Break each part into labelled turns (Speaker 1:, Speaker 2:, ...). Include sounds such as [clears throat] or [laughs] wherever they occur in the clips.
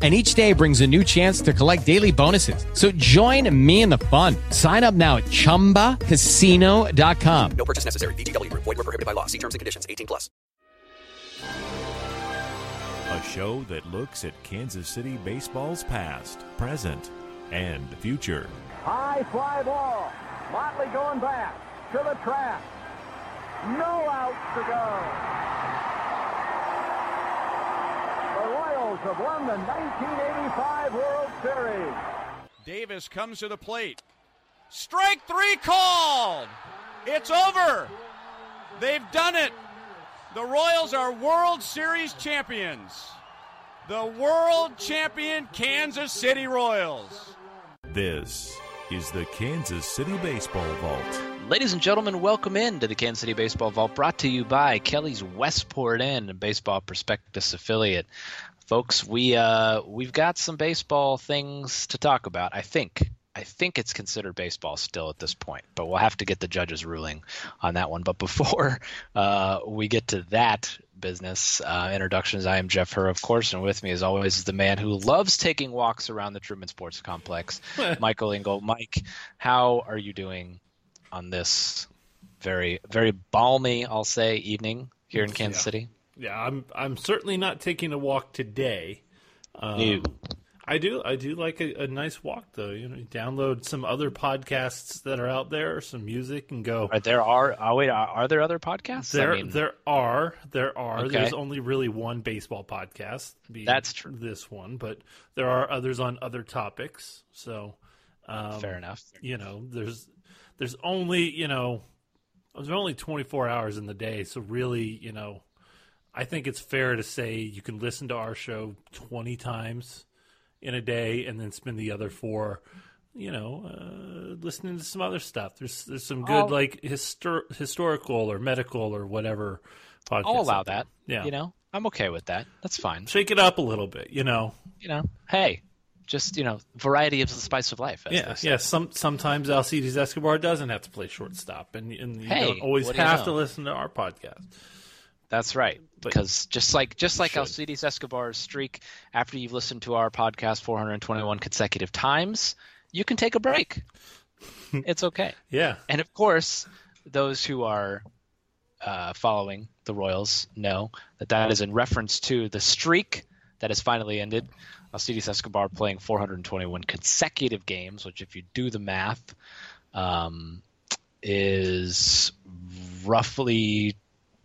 Speaker 1: and each day brings a new chance to collect daily bonuses. So join me in the fun. Sign up now at ChumbaCasino.com.
Speaker 2: No purchase necessary. VGW. Void were prohibited by law. See terms and conditions. 18 plus.
Speaker 3: A show that looks at Kansas City baseball's past, present, and future.
Speaker 4: High fly ball. Motley going back to the track. No outs to go. The Royals have won the 1985 World Series.
Speaker 5: Davis comes to the plate. Strike three called. It's over. They've done it. The Royals are World Series champions. The world champion Kansas City Royals.
Speaker 3: This is the Kansas City Baseball Vault.
Speaker 6: Ladies and gentlemen, welcome in to the Kansas City Baseball Vault, brought to you by Kelly's Westport Inn, a baseball prospectus affiliate. Folks, we uh, we've got some baseball things to talk about. I think I think it's considered baseball still at this point, but we'll have to get the judge's ruling on that one. But before [laughs] uh, we get to that business uh, introductions, I am Jeff Herr, of course, and with me, as always, is the man who loves taking walks around the Truman Sports Complex, [laughs] Michael Engel. Mike, how are you doing on this very very balmy, I'll say, evening here in Kansas
Speaker 7: Yeah.
Speaker 6: City?
Speaker 7: Yeah, I'm I'm certainly not taking a walk today. Um. I do I do like a, a nice walk though. You know, you download some other podcasts that are out there, some music, and go.
Speaker 6: Are there are oh wait are, are there other podcasts?
Speaker 7: There,
Speaker 6: I mean,
Speaker 7: there are, there are.
Speaker 6: Okay.
Speaker 7: There's only really one baseball podcast.
Speaker 6: That's true.
Speaker 7: This one, but there are others on other topics. So, um,
Speaker 6: fair enough.
Speaker 7: you know, there's there's only you know, there's only 24 hours in the day. So really, you know, I think it's fair to say you can listen to our show 20 times in a day, and then spend the other four. You know, uh, listening to some other stuff. There's there's some good
Speaker 6: I'll-
Speaker 7: like histor- historical or medical or whatever. Podcasts
Speaker 6: I'll allow that.
Speaker 7: Yeah,
Speaker 6: You know, I'm okay with that. That's fine.
Speaker 7: shake it up a little bit. You know,
Speaker 6: You know, hey, just you know, variety is the spice of life.
Speaker 7: yeah, yeah. Some sometimes Alcides Escobar doesn't have to play shortstop, and and you
Speaker 6: Hey,
Speaker 7: don't always
Speaker 6: do you
Speaker 7: have
Speaker 6: know?
Speaker 7: to listen to our podcast.
Speaker 6: That's right. Because just like just like
Speaker 7: should.
Speaker 6: Alcides Escobar's streak, after you've listened to our podcast 421 consecutive times, you can take a break. [laughs] it's okay.
Speaker 7: Yeah,
Speaker 6: And of course, those who are uh, following the Royals know that that is in reference to the streak that has finally ended. Alcides Escobar playing 421 consecutive games, which, if you do the math, um, is roughly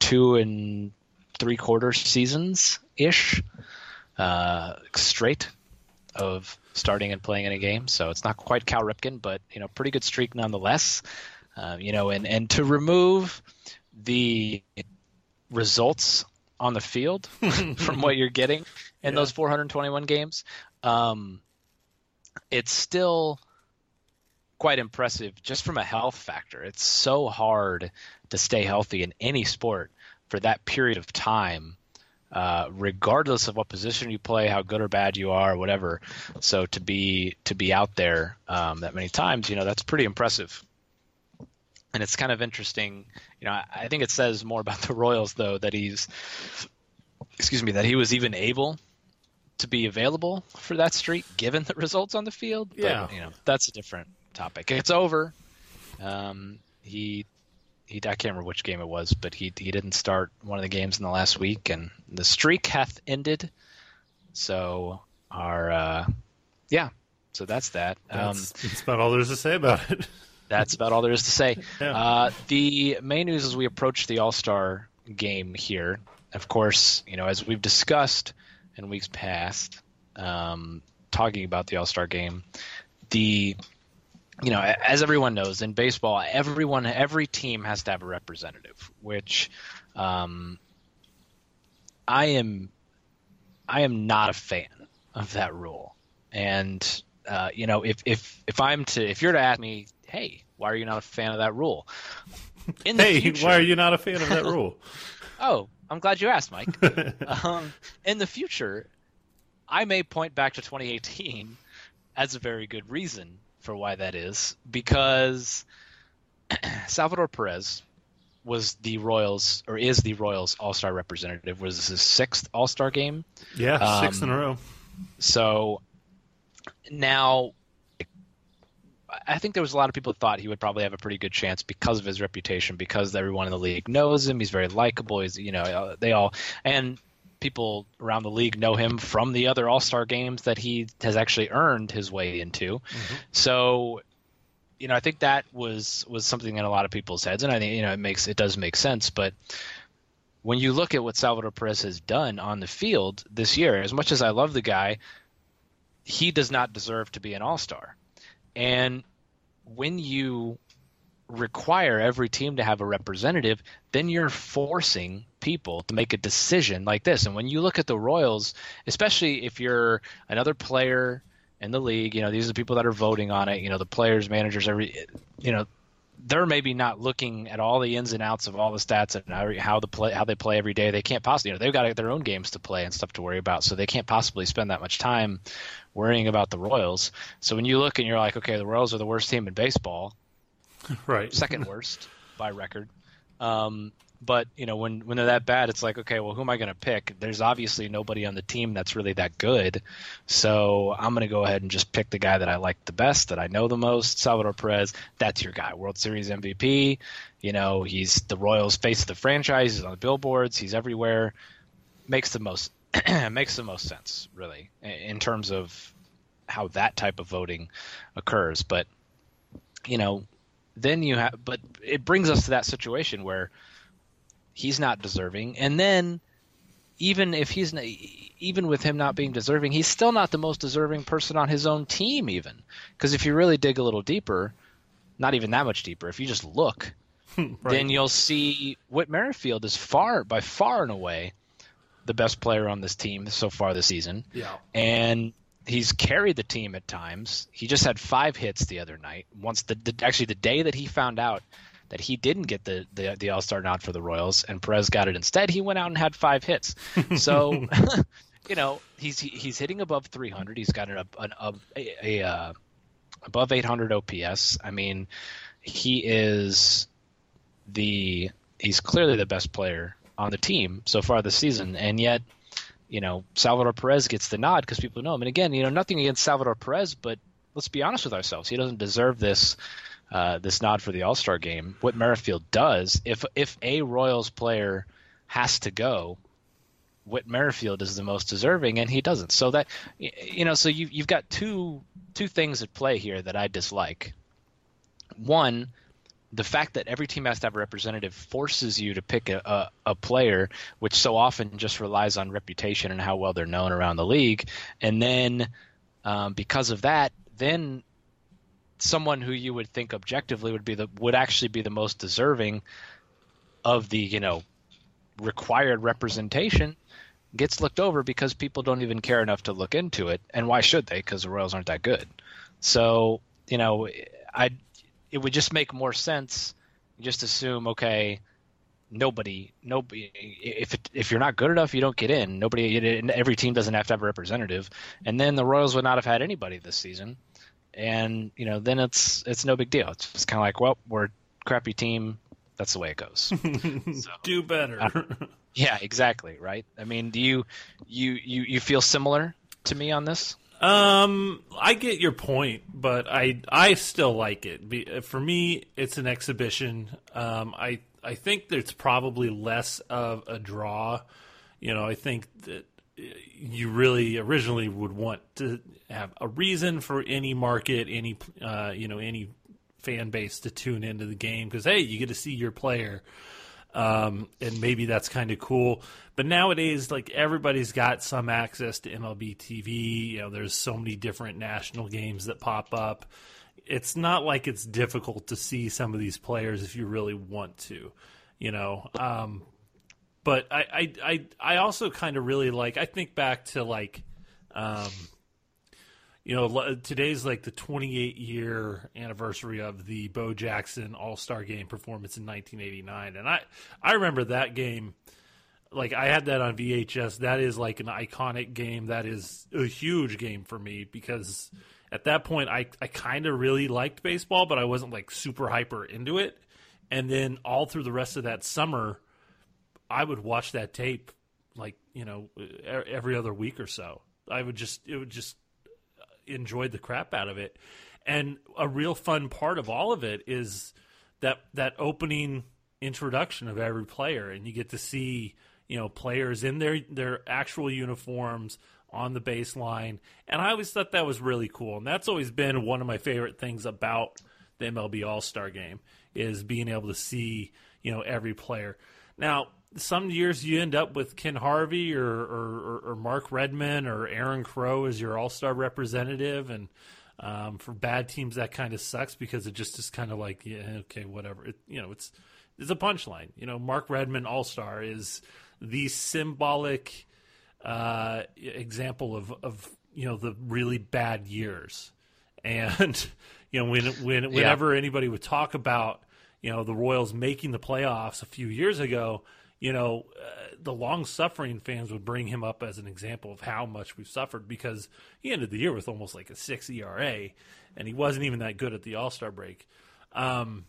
Speaker 6: two and three quarter seasons ish uh, straight of starting and playing in a game. So it's not quite Cal Ripken, but you know, pretty good streak nonetheless. Um, you know, and and to remove the results on the field [laughs] from what you're getting in
Speaker 7: Yeah.
Speaker 6: those 421 games, um, it's still quite impressive just from a health factor. It's so hard to stay healthy in any sport for that period of time, uh, regardless of what position you play, how good or bad you are, whatever. So to be to be out there um, that many times, you know, that's pretty impressive. and it's kind of interesting. You know, I, I think it says more about the Royals though that he's, excuse me, that he was even able to be available for that streak given the results on the field. But,
Speaker 7: Yeah.
Speaker 6: you know, that's a different topic. It's over. Um, he he I can't remember which game it was, but he he didn't start one of the games in the last week, and the streak hath ended. So our uh, yeah, so that's that. Um,
Speaker 7: That's, that's about all there is to say about it. [laughs]
Speaker 6: that's about all there is to say.
Speaker 7: Yeah.
Speaker 6: Uh, the main news as we approach the All Star game here, of course, you know, as we've discussed in weeks past, um, talking about the All Star game, the you know, as everyone knows in baseball, everyone, every team has to have a representative, which um, I am, I am not a fan of that rule. And uh, you know, if if if I'm to, if you're to ask me, hey, why are you not a fan of that rule? In the
Speaker 7: hey,
Speaker 6: future-
Speaker 7: why are you not a fan of that rule? [laughs]
Speaker 6: Oh, I'm glad you asked, Mike. [laughs] um, in the future, I may point back to 2018 as a very good reason for why that is, because [clears throat] Salvador Perez was the Royals, or is the Royals All Star representative, was his sixth All Star game.
Speaker 7: Yeah, six in
Speaker 6: Um,
Speaker 7: a row.
Speaker 6: So now, I think there was a lot of people that thought he would probably have a pretty good chance because of his reputation, because everyone in the league knows him. He's very likable. He's you know they all and people around the league know him from the other All Star games that he has actually earned his way into. Mm-hmm. So. You know, I think that was was something in a lot of people's heads, and I think you know it makes it does make sense. But when you look at what Salvador Perez has done on the field this year, as much as I love the guy, he does not deserve to be an all star. And when you require every team to have a representative, then you're forcing people to make a decision like this. And when you look at the Royals, especially if you're another player in the league, you know, these are the people that are voting on it, you know, the players, managers, every, you know, they're maybe not looking at all the ins and outs of all the stats and how, the play how they play every day. They can't possibly, you know, they've got their own games to play and stuff to worry about, so they can't possibly spend that much time worrying about the Royals. So when you look and you're like, okay, the Royals are the worst team in baseball, [laughs]
Speaker 7: Right.
Speaker 6: second worst by record. Um, but you know, when when they're that bad, it's like, okay, well, who am I going to pick? There's obviously nobody on the team that's really that good, so I'm going to go ahead and just pick the guy that I like the best, that I know the most, Salvador Perez. That's your guy, World Series MVP. You know, he's the Royals' face of the franchise. He's on the billboards. He's everywhere. Makes the most [clears throat] makes the most sense, really, in- in terms of how that type of voting occurs. But you know, then you have but it brings us to that situation where he's not deserving. And then even if he's not, even with him not being deserving he's still not the most deserving person on his own team even. Because if you really dig a little deeper not even that much deeper if you just look [laughs] then you'll see Whit Merrifield is far by far and away the best player on this team so far this season.
Speaker 7: Yeah.
Speaker 6: and he's carried the team at times. He just had five hits the other night. Once the, the actually the day that he found out that he didn't get the the, the All Star nod for the Royals and Perez got it instead, he went out and had five hits. So. [laughs] [laughs] You know he's he's hitting above 300. He's got an, an, a, a, a uh, above 800 OPS. I mean, he is the he's clearly the best player on the team so far this season, and yet you know, Salvador Perez gets the nod because people know him. And again, you know, nothing against Salvador Perez, but let's be honest with ourselves. He doesn't deserve this uh, this nod for the All Star game. What Merrifield does, if if a Royals player has to go, Whit Merrifield is the most deserving, and he doesn't. So that you know, so you you've got two two things at play here that I dislike. One, the fact that every team has to have a representative forces you to pick a, a, a player which so often just relies on reputation and how well they're known around the league. And then um, because of that then someone who you would think objectively would be the would actually be the most deserving of the you know required representation gets looked over because people don't even care enough to look into it. And why should they? Because the royals aren't that good. So you know i it would just make more sense just assume okay nobody nobody if it, if you're not good enough you don't get in nobody every team doesn't have to have a representative and then the royals would not have had anybody this season and you know then it's it's no big deal it's just kind of like well we're crappy team, that's the way it goes. [laughs] so, [laughs]
Speaker 7: Do better. [laughs]
Speaker 6: yeah, exactly. Right. I mean, do you you you you feel similar to me on this?
Speaker 7: Um, I get your point, but I I still like it. For me, it's an exhibition. Um, I I think there's probably less of a draw. You know, I think that you really originally would want to have a reason for any market, any uh, you know, any fan base to tune into the game because hey, you get to see your player um, and maybe that's kind of cool. But nowadays, like everybody's got some access to MLB TV. You know, there's so many different national games that pop up. It's not like it's difficult to see some of these players if you really want to, you know. Um, but I, I, I, I also kind of really like. I think back to like. Um, you know, today's like the 28 year anniversary of the Bo Jackson All Star Game performance in 1989, and I I remember that game. Like I had that on VHS. That is like an iconic game. That is a huge game for me because at that point I I kind of really liked baseball, but I wasn't like super hyper into it. And then all through the rest of that summer, I would watch that tape like you know every other week or so. I would just it would just enjoyed the crap out of it. And a real fun part of all of it is that that opening introduction of every player, and you get to see you know players in their their actual uniforms on the baseline. And I always thought that was really cool, and that's always been one of my favorite things about the MLB All Star Game is being able to see you know every player. Now some years you end up with Ken Harvey or, or, or Mark Redman or Aaron Crow as your All Star representative, and um, for bad teams that kind of sucks because it just is kind of like yeah okay whatever. It, you know it's it's a punchline. You know Mark Redman All Star is the symbolic uh, example of of you know the really bad years, and [laughs] you know when when whenever anybody would talk about you know the Royals making the playoffs a few years ago you know, uh, the long suffering fans would bring him up as an example of how much we've suffered because he ended the year with almost like a six ERA, and he wasn't even that good at the All Star break. Um,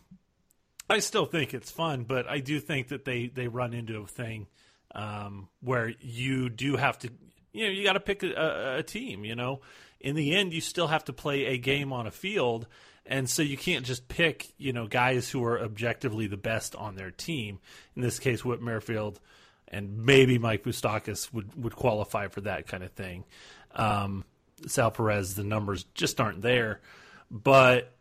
Speaker 7: I still think it's fun, but I do think that they they run into a thing um, where you do have to, you know, you got to pick a, a team. You know, in the end, you still have to play a game on a field, and so you can't just pick, you know, guys who are objectively the best on their team. In this case, Whit Merrifield and maybe Mike Moustakas would, would qualify for that kind of thing. Um, Sal Perez, the numbers just aren't there. But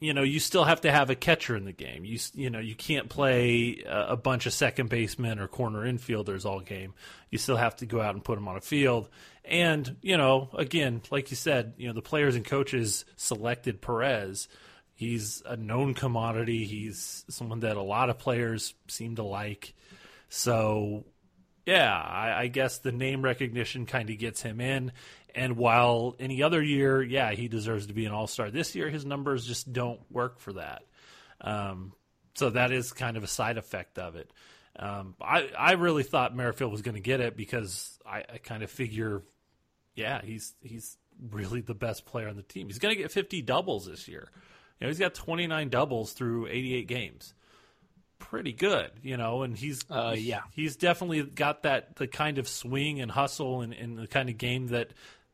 Speaker 7: you know, you still have to have a catcher in the game. You you know, you can't play a bunch of second basemen or corner infielders all game. You still have to go out and put them on a field. And you know, again, like you said, you know, the players and coaches selected Perez. He's a known commodity. He's someone that a lot of players seem to like. So, yeah, I, I guess the name recognition kind of gets him in. And while any other year, yeah, he deserves to be an all star, this year his numbers just don't work for that. Um, so that is kind of a side effect of it. Um, I, I really thought Merrifield was going to get it because I, I kind of figure, yeah, he's he's really the best player on the team. He's going to get 50 doubles this year. You know, he's got 29 doubles through 88 games. Pretty good, you know, and he's
Speaker 6: Uh, yeah.
Speaker 7: he's definitely got that the kind of swing and hustle and, and the kind of game that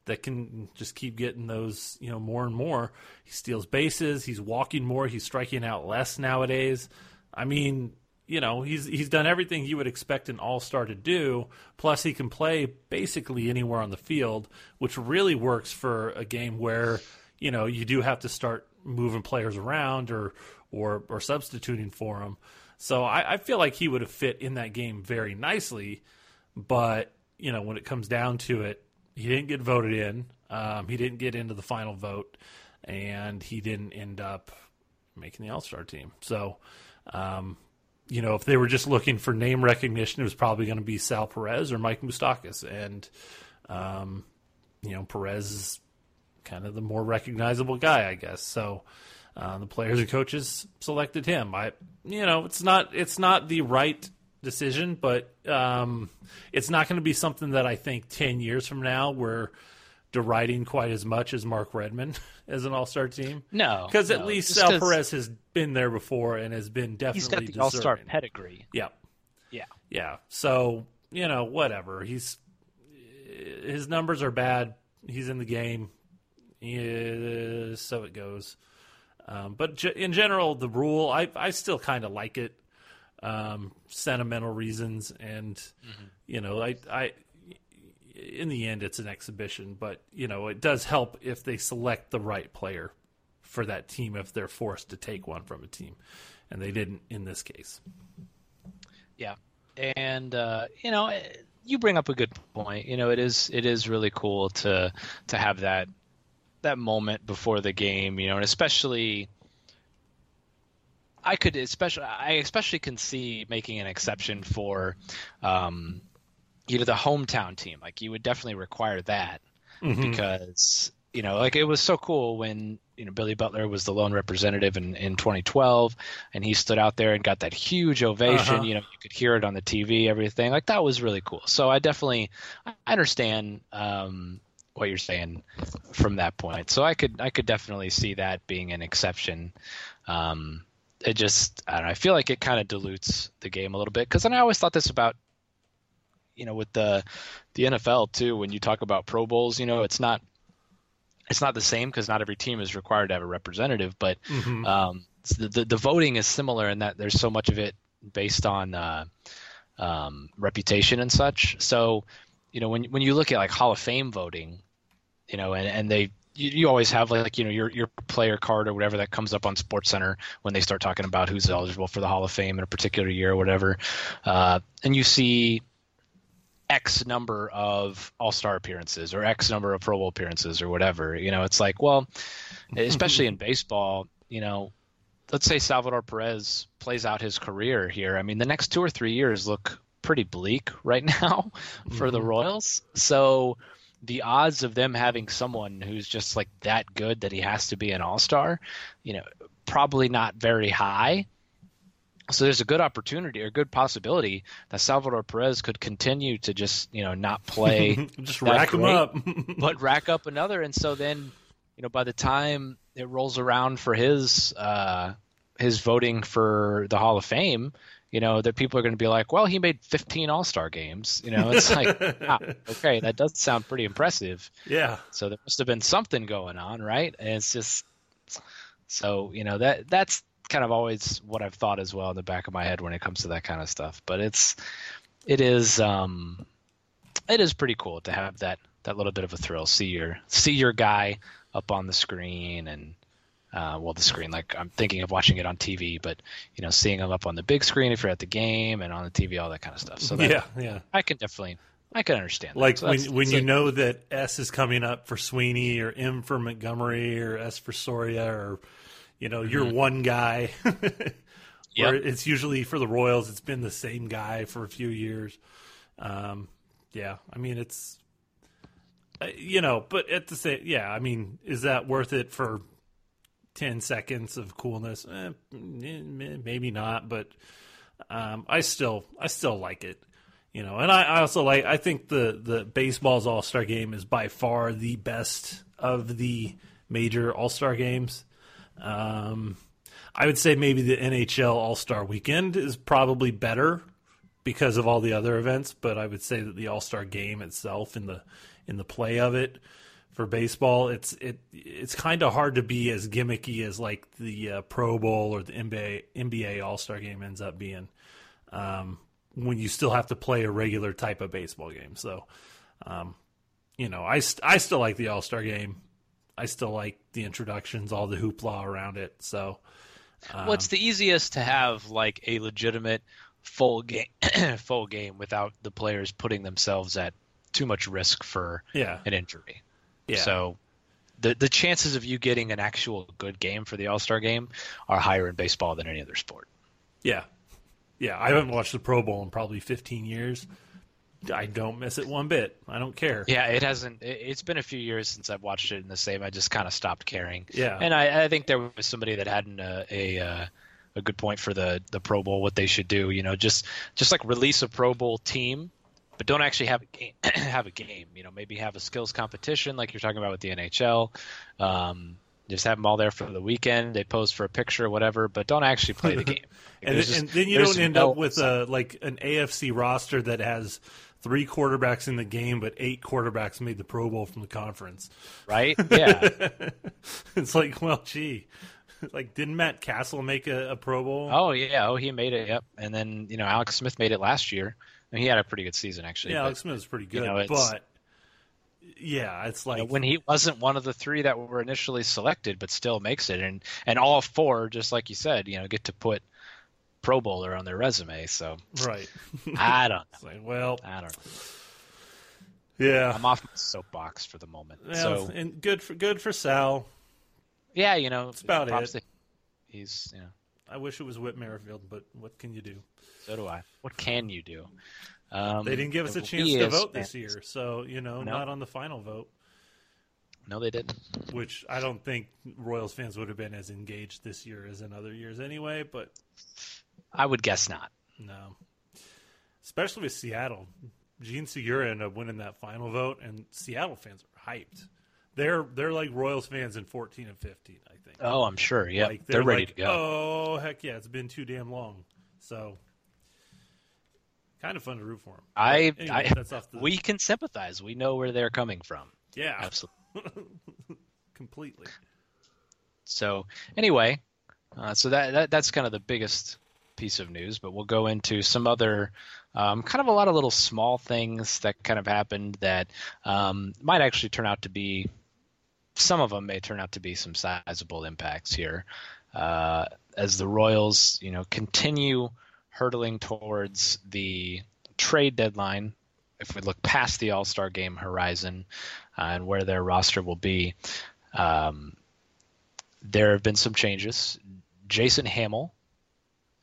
Speaker 7: that can just keep getting those you know more and more. He steals bases. He's walking more. He's striking out less nowadays. I mean, you know, he's he's done everything you would expect an all star to do. Plus, he can play basically anywhere on the field, which really works for a game where you know you do have to start moving players around or or or substituting for them. So I, I feel like he would have fit in that game very nicely, but you know when it comes down to it, he didn't get voted in. Um, he didn't get into the final vote, and he didn't end up making the All Star team. So, um, you know, if they were just looking for name recognition, it was probably going to be Sal Perez or Mike Moustakas, and um, you know, Perez is kind of the more recognizable guy, I guess. So. Uh, the players and coaches selected him. I, you know, it's not it's not the right decision, but um, it's not going to be something that I think ten years from now, where deriding quite as much as Mark Redman [laughs] as an All Star team.
Speaker 6: No,
Speaker 7: because at
Speaker 6: no,
Speaker 7: least Sal Perez has been there before and has been definitely
Speaker 6: He's got the All Star pedigree.
Speaker 7: Yeah,
Speaker 6: Yeah.
Speaker 7: yeah. So you know, whatever. He's his numbers are bad. He's in the game. Yeah, so it goes. Um, but in general, the rule, I I still kind of like it. Um, sentimental reasons, and you know, I I in the end, it's an exhibition, but you know, it does help if they select the right player for that team if they're forced to take one from a team, and they didn't in this case.
Speaker 6: Yeah, and uh, you know, you bring up a good point. You know, it is it is really cool to to have that that moment before the game. You know, and especially. I could especially I especially can see making an exception for um, either the hometown team. Like you would definitely require that because you know like it was so cool when you know Billy Butler was the lone representative in, in 2012 and he stood out there and got that huge ovation
Speaker 7: Uh-huh.
Speaker 6: you know you could hear it on the TV everything like that was really cool so I definitely I understand um, what you're saying from that point so I could I could definitely see that being an exception um, it just I don't know I feel like it kind of dilutes the game a little bit because I always thought this about you know with the the NFL too when you talk about Pro Bowls you know it's not it's not the same because not every team is required to have a representative but um, the, the the voting is similar in that there's so much of it based on uh, um, reputation and such. So you know when when you look at like Hall of Fame voting you know and and they you, you always have like you know your your player card or whatever that comes up on Sports Center when they start talking about who's eligible for the Hall of Fame in a particular year or whatever, uh, and you see X number of All Star appearances or X number of Pro Bowl appearances or whatever. You know, it's like well, especially in [laughs] baseball, you know. Let's say Salvador Perez plays out his career here. I mean, the next two or three years look pretty bleak right [laughs] now for the mm-hmm. Royals. So, the odds of them having someone who's just like that good that he has to be an all-star, you know, probably not very high. So there's a good opportunity or a good possibility that Salvador Perez could continue to just, you know, not play [laughs]
Speaker 7: Just rack them
Speaker 6: great,
Speaker 7: up. [laughs]
Speaker 6: but rack up another and so then, you know, by the time it rolls around for his uh his voting for the Hall of Fame, you know, that people are going to be like, well, he made 15 All-Star games, you know, it's like, [laughs] wow, okay, that does sound pretty impressive.
Speaker 7: yeah.
Speaker 6: So there must have been something going on, right? And it's just so you know that that's kind of always what I've thought as well in the back of my head when it comes to that kind of stuff. But it's it is um it is pretty cool to have that that little bit of a thrill. See your see your guy up on the screen and uh, well the screen like I'm thinking of watching it on TV, but you know seeing him up on the big screen if you're at the game and on the TV, all that kind of stuff. So that,
Speaker 7: yeah, yeah.
Speaker 6: I can definitely I can understand. that.
Speaker 7: Like
Speaker 6: So
Speaker 7: when when you
Speaker 6: like-
Speaker 7: know that S is coming up for Sweeney or M for Montgomery or S for Soria or you know you're one guy. [laughs]
Speaker 6: Yep.
Speaker 7: it's usually for the Royals, it's been the same guy for a few years. Um, yeah, I mean it's uh, you know, but at the same, yeah, I mean, is that worth it for ten seconds of coolness? Eh, mm, maybe not, but um, I still I still like it. You know, and I, I also like I think the the baseball's All Star Game is by far the best of the major All Star games. Um, I would say maybe the NHL All Star Weekend is probably better because of all the other events, but I would say that the All Star Game itself in the in the play of it for baseball, it's it it's kind of hard to be as gimmicky as like the uh, Pro Bowl or the NBA NBA All Star Game ends up being. Um, when you still have to play a regular type of baseball game. So, um, you know, I, st- I still like the All Star game. I still like the introductions, all the hoopla around it. So,
Speaker 6: well, it's um, the easiest to have like a legitimate full game, [clears throat] full game without the players putting themselves at too much risk for
Speaker 7: yeah,
Speaker 6: an injury.
Speaker 7: yeah,
Speaker 6: So the the chances of you getting an actual good game for the All Star game are higher in baseball than any other sport.
Speaker 7: yeah, yeah. I haven't watched the Pro Bowl in probably 15 years. I don't miss it one bit. I don't care.
Speaker 6: Yeah, it hasn't. It, it's been a few years since I've watched it in the same. I just kind of stopped caring.
Speaker 7: Yeah.
Speaker 6: and I, I think there was somebody that had an, uh, a uh, a good point for the the Pro Bowl. What they should do, you know, just just like release a Pro Bowl team but don't actually have a game. [clears throat] have a game. You know, maybe have a skills competition like you're talking about with the NHL. Um, just have them all there for the weekend. They pose for a picture, or whatever, but don't actually play the [laughs] game.
Speaker 7: and, then-
Speaker 6: just-
Speaker 7: and then you don't end
Speaker 6: no-
Speaker 7: up with a like an AFC roster that has three quarterbacks in the game, but eight quarterbacks made the Pro Bowl from the conference.
Speaker 6: right. [laughs] Yeah,
Speaker 7: It's like, well, gee, like didn't Matt Cassel make a, a Pro Bowl?
Speaker 6: Oh yeah, oh he made it. Yep. And then you know Alex Smith made it last year, and he had a pretty good season actually.
Speaker 7: yeah,
Speaker 6: but,
Speaker 7: Alex Smith was pretty good,
Speaker 6: know,
Speaker 7: but yeah, it's
Speaker 6: you
Speaker 7: like
Speaker 6: know, when he wasn't one of the three that were initially selected, but still makes it, and and all four, just like you said, you know, get to put Pro Bowler on their resume. So
Speaker 7: right. [laughs]
Speaker 6: I don't [laughs] know.
Speaker 7: Like, well,
Speaker 6: I don't know.
Speaker 7: yeah,
Speaker 6: I'm off my soapbox for the moment.
Speaker 7: yeah,
Speaker 6: so
Speaker 7: and good for good for Sal.
Speaker 6: yeah, you know,
Speaker 7: it's about it.
Speaker 6: to- he's you know,
Speaker 7: I wish it was Whit Merrifield, but what can you do?
Speaker 6: so do I. What can you do? Um,
Speaker 7: They didn't give us a chance to vote this year, so you know,
Speaker 6: No.
Speaker 7: not on the final vote.
Speaker 6: No, they didn't.
Speaker 7: which I don't think Royals fans would have been as engaged this year as in other years anyway, but
Speaker 6: I would guess not.
Speaker 7: no. Especially with Seattle. Jean Segura ended up winning that final vote and Seattle fans are hyped. They're they're like Royals fans in fourteen and fifteen, I think.
Speaker 6: Oh, I'm sure. Yeah,
Speaker 7: like
Speaker 6: they're, ready
Speaker 7: like,
Speaker 6: to go.
Speaker 7: Oh heck yeah, it's been too damn long. So kind of fun to root for them.
Speaker 6: I,
Speaker 7: anyway,
Speaker 6: I
Speaker 7: the
Speaker 6: we can sympathize. We know where they're coming from.
Speaker 7: yeah,
Speaker 6: Absolutely. [laughs]
Speaker 7: completely.
Speaker 6: So anyway, uh, so that, that that's kind of the biggest piece of news. But we'll go into some other, um, kind of a lot of little small things that kind of happened that um, might actually turn out to be. Some of them may turn out to be some sizable impacts here, uh, as the Royals, you know, continue hurtling towards the trade deadline. If we look past the All Star game horizon uh, and where their roster will be, um, there have been some changes. Jason Hammel,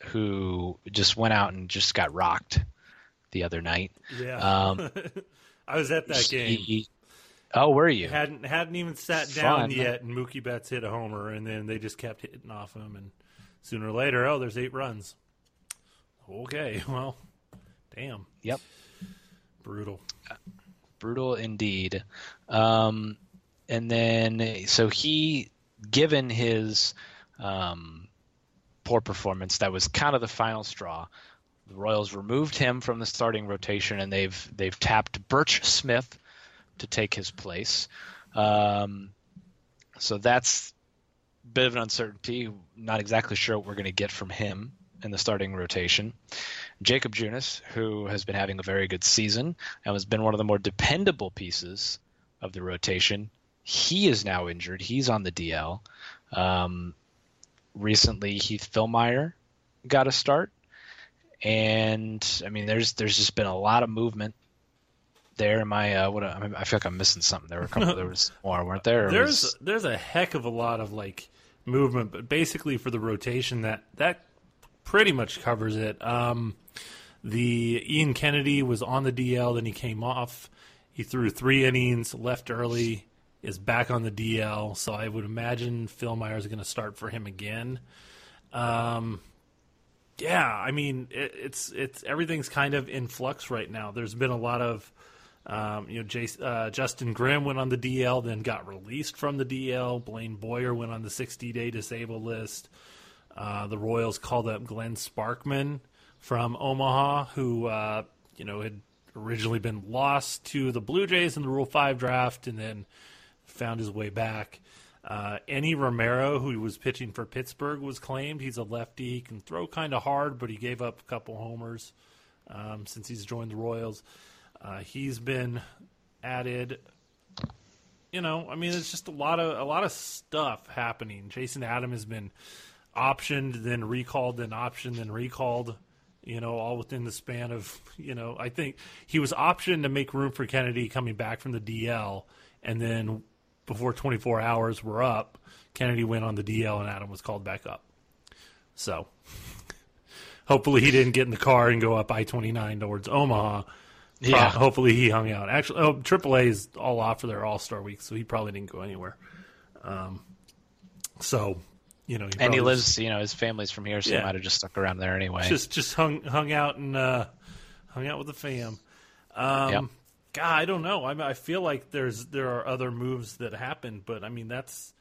Speaker 6: who just went out and just got rocked the other night.
Speaker 7: Yeah.
Speaker 6: Um, [laughs]
Speaker 7: I was at that game.
Speaker 6: he- oh, were you?
Speaker 7: hadn't hadn't even sat
Speaker 6: Fun.
Speaker 7: down yet, and Mookie Betts hit a homer, and then they just kept hitting off him, and sooner or later, oh, there's eight runs. Okay, [laughs] well, damn,
Speaker 6: Yep.
Speaker 7: brutal.
Speaker 6: brutal indeed. Um, and then, so he, given his um, poor performance, that was kind of the final straw. The Royals removed him from the starting rotation, and they've they've tapped Burch Smith to take his place. Um, so that's a bit of an uncertainty. Not exactly sure what we're going to get from him in the starting rotation. Jakob Junis, who has been having a very good season and has been one of the more dependable pieces of the rotation, he is now injured. He's on the DL. Um, recently, Heath Fillmyer got a start, and I mean, there's there's just been a lot of movement there. Am I? Uh, what? I, mean, I feel like I'm missing something. There were a couple. there was [laughs] more, weren't there?
Speaker 7: There's
Speaker 6: was-
Speaker 7: there's a heck of a lot of like movement, but basically for the rotation, that that pretty much covers it. Um, the Ian Kennedy was on the DL, then he came off. He threw three innings, left early, is back on the DL. So I would imagine Fillmyer's is going to start for him again. Um, yeah, I mean it, it's it's everything's kind of in flux right now. There's been a lot of um, you know, uh, Justin Grimm went on the DL, then got released from the DL. Blaine Boyer went on the 60-day disabled list. Uh, the Royals called up Glenn Sparkman from Omaha, who uh, you know had originally been lost to the Blue Jays in the Rule Five draft, and then found his way back. Uh, Enny Romero, who was pitching for Pittsburgh, was claimed. He's a lefty. He can throw kind of hard, but he gave up a couple homers um, since he's joined the Royals. Uh, he's been added. You know, I mean, it's just a lot of a lot of stuff happening. Jason Adam has been optioned, then recalled, then optioned, then recalled. You know, all within the span of you know. I think he was optioned to make room for Kennedy coming back from the DL, and then before 24 hours were up, Kennedy went on the DL and Adam was called back up. So, hopefully he didn't get in the car and go up I-29 towards Omaha.
Speaker 6: Yeah.
Speaker 7: Pro- hopefully he hung out. Actually, oh, AAA is all off for their All Star week, so he probably didn't go anywhere. Um, so, you know,
Speaker 6: and he lives, you know, his family's from here, so
Speaker 7: Yeah.
Speaker 6: he might have just stuck around there anyway.
Speaker 7: just just hung hung out and uh, hung out with the fam. Um,
Speaker 6: Yep.
Speaker 7: God, I don't know. I, mean, I feel like there's there are other moves that happen, but I mean that's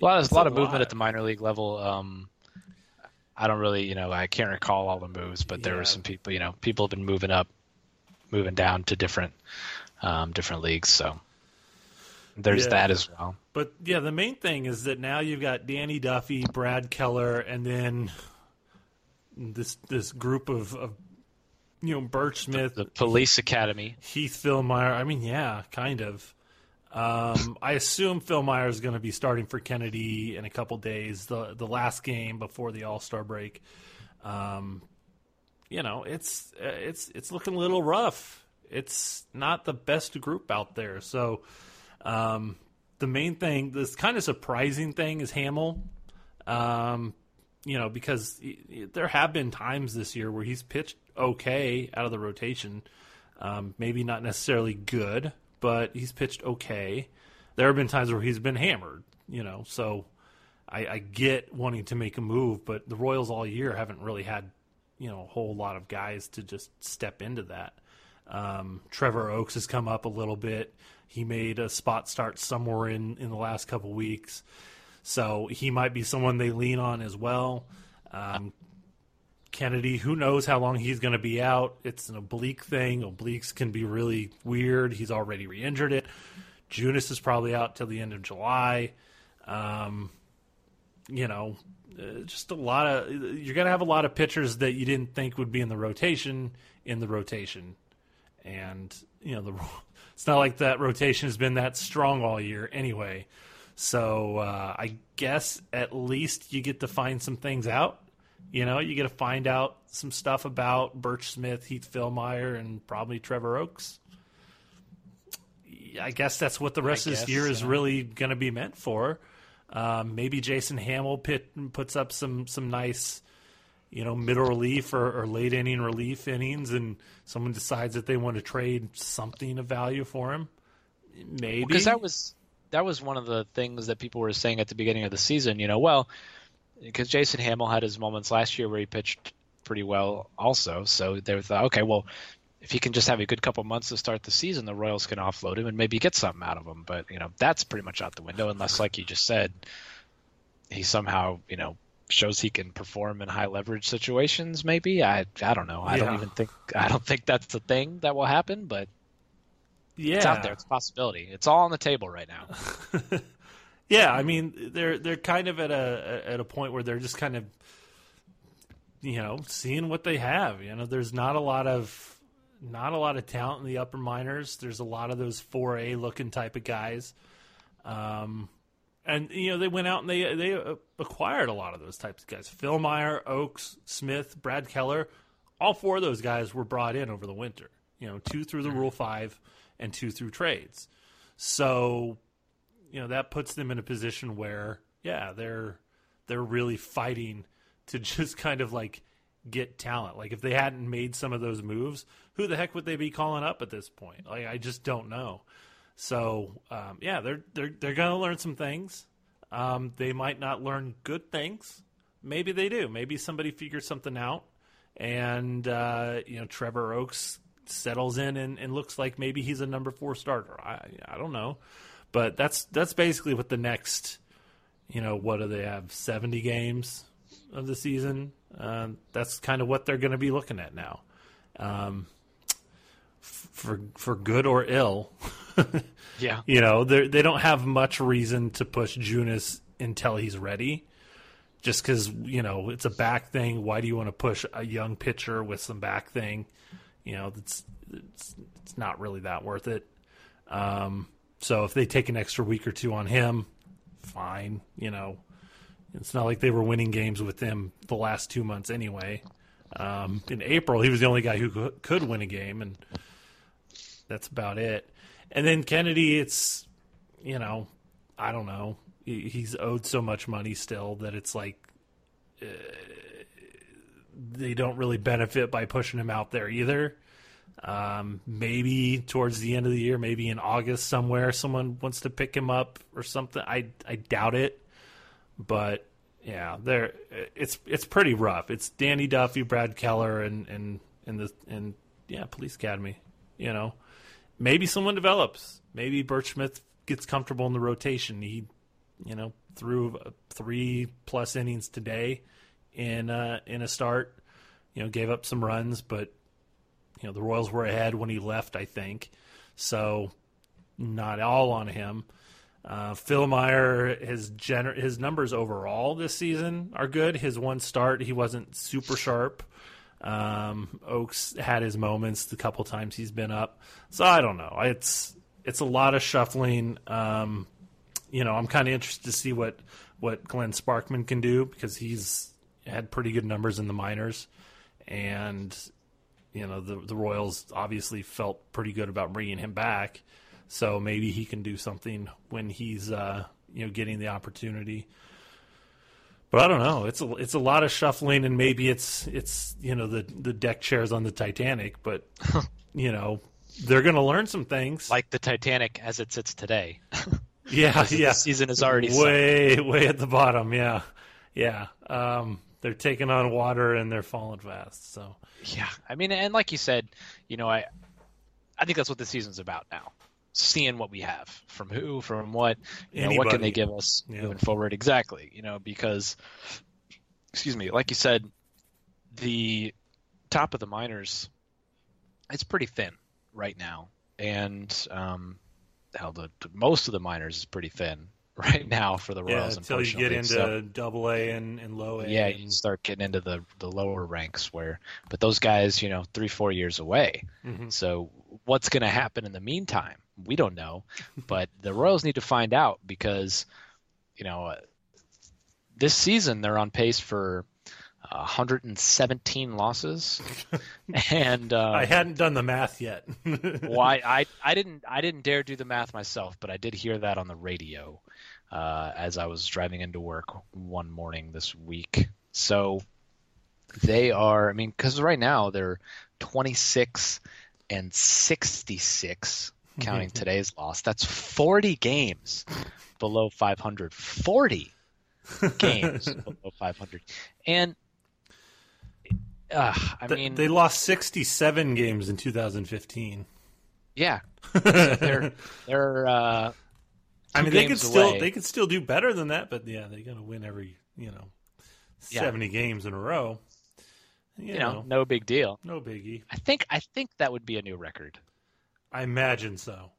Speaker 6: Well, there's a lot
Speaker 7: a
Speaker 6: of movement
Speaker 7: lot.
Speaker 6: at the minor league level. Um, I don't really, you know, I can't recall all the moves, but there
Speaker 7: Yeah.
Speaker 6: were some people, you know, people have been moving up, moving down to different, um, different leagues. So there's
Speaker 7: Yeah.
Speaker 6: that as well.
Speaker 7: But yeah, the main thing is that now you've got Danny Duffy, Brad Keller, and then this this group of, of you know Burch Smith,
Speaker 6: The Police Academy.
Speaker 7: Heath Fillmyer. I mean, yeah, kind of. Um, I assume Fillmyer is going to be starting for Kennedy in a couple days, the the last game before the All Star break. Um, you know, it's uh, it's it's looking a little rough. It's not the best group out there. So, um, the main thing, this kind of surprising thing, is Hammel. Um, you know, because there have been times this year where he's pitched okay out of the rotation. Um, maybe not necessarily good, but he's pitched okay. There have been times where he's been hammered, you know, so I, I get wanting to make a move, but the Royals all year haven't really had, you know, a whole lot of guys to just step into that. Um, Trevor Oaks has come up a little bit. He made a spot start somewhere in, in the last couple weeks. So he might be someone they lean on as well. Um, Kennedy, who knows how long he's going to be out? It's an oblique thing. Obliques can be really weird. He's already re injured it. Junis is probably out till the end of July. Um, you know, uh, just a lot of you're going to have a lot of pitchers that you didn't think would be in the rotation in the rotation, and you know the [laughs] it's not like that rotation has been that strong all year anyway. So uh, I guess at least you get to find some things out. You know, you get to find out some stuff about Burch Smith, Heath Fillmyer, and probably Trevor Oaks. I guess that's what the rest of this
Speaker 6: guess,
Speaker 7: year is
Speaker 6: yeah.
Speaker 7: really going to be meant for. Um, maybe Jason Hammel pit, puts up some some nice, you know, middle relief or, or late inning relief innings, and someone decides that they want to trade something of value for him. Maybe
Speaker 6: because that was that was one of the things that people were saying at the beginning of the season. You know, well, because Jason Hammel had his moments last year where he pitched pretty well, also. So they thought, okay, well, if he can just have a good couple months to start the season, the Royals can offload him and maybe get something out of him. But you know, that's pretty much out the window unless, like you just said, he somehow you know shows he can perform in high leverage situations. Maybe I I don't know. I don't even think I don't think that's the thing that will happen, but
Speaker 7: yeah,
Speaker 6: it's out there. It's a possibility. It's all on the table right now. [laughs]
Speaker 7: Yeah, I mean they're they're kind of at a at a point where they're just kind of you know seeing what they have. You know, there's not a lot of not a lot of talent in the upper minors. There's a lot of those 4A looking type of guys. Um, and you know they went out and they they acquired a lot of those types of guys. Fillmyer, Oaks, Smith, Brad Keller, all four of those guys were brought in over the winter. You know, two through the Rule Five and two through trades. So, you know that puts them in a position where, yeah, they're they're really fighting to [laughs] just kind of like get talent. Like if they hadn't made some of those moves, who the heck would they be calling up at this point? Like I just don't know. So um, yeah, they're they're they're gonna learn some things. Um, they might not learn good things. Maybe they do. Maybe somebody figures something out, and uh, you know Trevor Oaks settles in and, and looks like maybe he's a number four starter. I I don't know, but that's that's basically what the next. You know what do they have? Seventy games of the season. Uh, that's kind of what they're going to be looking at now. Um, f- for for good or ill, [laughs]
Speaker 6: Yeah.
Speaker 7: you know, they they don't have much reason to push Junis until he's ready. Just because you know it's a back thing. Why do you want to push a young pitcher with some back thing? You know, it's it's, it's not really that worth it. Um, so if they take an extra week or two on him, fine. You know, it's not like they were winning games with him the last two months anyway. Um, in April, he was the only guy who could win a game, and that's about it. And then Kennedy, it's you know, I don't know. He's owed so much money still that it's like uh, they don't really benefit by pushing him out there either. Um, maybe towards the end of the year, maybe in August somewhere, someone wants to pick him up or something. I I doubt it, but yeah, there it's it's pretty rough. It's Danny Duffy, Brad Keller, and and and the and yeah, Police Academy. You know, maybe someone develops. Maybe Burch Smith gets comfortable in the rotation. He, you know, threw three plus innings today in uh, in a start. You know, gave up some runs, but you know the Royals were ahead when he left. I think so. Not all on him. Uh, Fillmyer, his gener- his numbers overall this season are good. His one start, he wasn't super sharp. Um, Oaks had his moments the couple times he's been up. So I don't know. It's it's a lot of shuffling. Um, you know, I'm kind of interested to see what what Glenn Sparkman can do because he's had pretty good numbers in the minors, and you know the the Royals obviously felt pretty good about bringing him back. So maybe he can do something when he's uh, you know getting the opportunity. But I don't know. It's a it's a lot of shuffling, and maybe it's it's you know the the deck chairs on the Titanic, but [laughs] you know they're going to learn some things.
Speaker 6: Like the Titanic as it sits today. [laughs]
Speaker 7: yeah, [laughs] yeah.
Speaker 6: The season is already
Speaker 7: way sunk. way at the bottom. Yeah, yeah. Um, they're taking on water and they're falling fast. So
Speaker 6: yeah, I mean, and like you said, you know, I I think that's what the season's about now seeing what we have from who, from what, you know, what can they give us yeah. moving forward exactly, you know, because excuse me, like you said, the top of the minors it's pretty thin right now. And um hell the, the most of the minors is pretty thin [laughs] right now for the Royals.
Speaker 7: Yeah, until you get into so, Double A and, and Low A.
Speaker 6: Yeah,
Speaker 7: and...
Speaker 6: you start getting into the the lower ranks where, but those guys, you know, three four years away. Mm-hmm. So what's going to happen in the meantime? We don't know, but the Royals need to find out because, you know, uh, this season they're on pace for 117 losses, [laughs] and uh,
Speaker 7: I hadn't done the math yet. [laughs]
Speaker 6: why I I didn't I didn't dare do the math myself, but I did hear that on the radio uh, as I was driving into work one morning this week. So they are, I mean, because right now they're 26 and 66, counting [laughs] today's loss. That's 40 games below 500. 40 games below 500. And uh, I mean,
Speaker 7: they lost 67 games in 2015.
Speaker 6: Yeah, so [laughs] they're they're. Uh,
Speaker 7: I mean, they could still they could still do better than that, but yeah, they're going to win every you know yeah. 70 games in a row.
Speaker 6: You, you know, know, no big deal.
Speaker 7: No biggie.
Speaker 6: I think I think that would be a new record.
Speaker 7: I imagine so.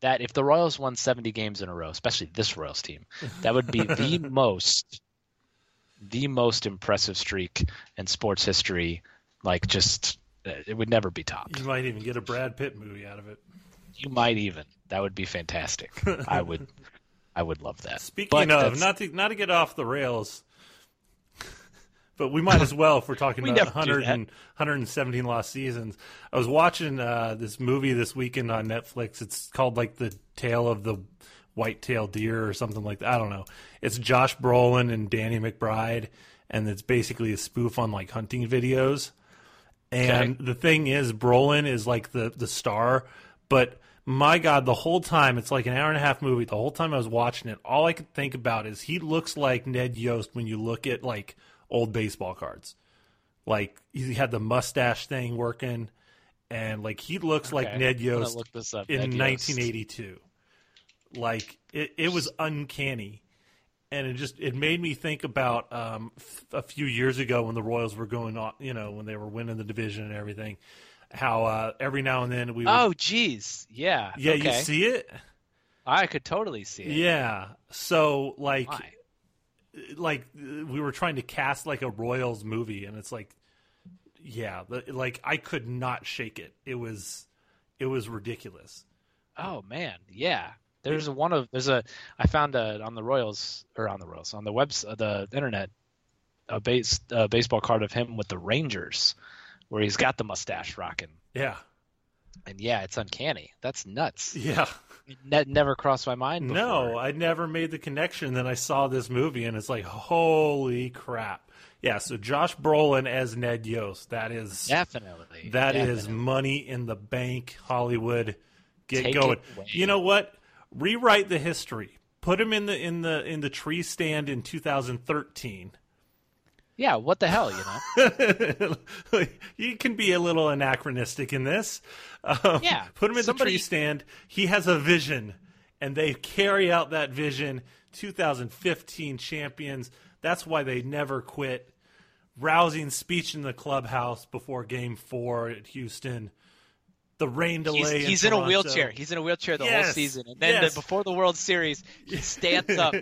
Speaker 6: That if the Royals won 70 games in a row, especially this Royals team, that would be the [laughs] most the most impressive streak in sports history. Like just it would never be topped.
Speaker 7: You might even get a Brad Pitt movie out of it.
Speaker 6: You might even. That would be fantastic. [laughs] I would I would love that.
Speaker 7: Speaking but of, not to not to get off the rails, but we might as well if we're talking [laughs] about 100 and, 117 lost seasons. I was watching uh, this movie this weekend on Netflix. It's called like the Tale of the White-tailed Deer or something like that. I don't know. It's Josh Brolin and Danny McBride, and it's basically a spoof on like hunting videos. And okay. the thing is, Brolin is like the the star, but my God, the whole time it's like an hour and a half movie. The whole time I was watching it, all I could think about is he looks like Ned Yost when you look at like old baseball cards. Like he had the mustache thing working, and like he looks okay. like Ned Yost in Ned 1982. Yost. Like it, it was uncanny, and it just it made me think about um, f- a few years ago when the Royals were going on, you know, when they were winning the division and everything. How uh, every now and then we would,
Speaker 6: oh geez yeah
Speaker 7: yeah
Speaker 6: okay.
Speaker 7: you see it
Speaker 6: I could totally see it
Speaker 7: yeah so like Why? like we were trying to cast like a Royals movie, and it's like, yeah, like I could not shake it. It was, it was ridiculous.
Speaker 6: Oh man, yeah. There's one of there's a I found a on the Royals or on the Royals on the webs uh, the internet a base a baseball card of him with the Rangers where he's got the mustache rocking.
Speaker 7: Yeah.
Speaker 6: And yeah, it's uncanny. That's nuts.
Speaker 7: Yeah.
Speaker 6: That never crossed my mind. Before.
Speaker 7: No, I never made the connection. Then I saw this movie, and it's like, holy crap! Yeah, so Josh Brolin as Ned Yost. That is
Speaker 6: definitely
Speaker 7: that
Speaker 6: definitely.
Speaker 7: is money in the bank. Hollywood, get Take going. You know what? Rewrite the history. Put him in the in the in the tree stand in 2013.
Speaker 6: Yeah, what the hell, you know? [laughs]
Speaker 7: you can be a little anachronistic in this. Um,
Speaker 6: Yeah,
Speaker 7: Put him in
Speaker 6: somebody-
Speaker 7: the tree stand. He has a vision, and they carry out that vision. 2015 champions. That's why they never quit. Rousing speech in the clubhouse before Game Four at Houston. The rain delay.
Speaker 6: he's in, a wheelchair. He's in a wheelchair the whole season, and then
Speaker 7: yes.
Speaker 6: the, before the World Series, he [laughs] stands up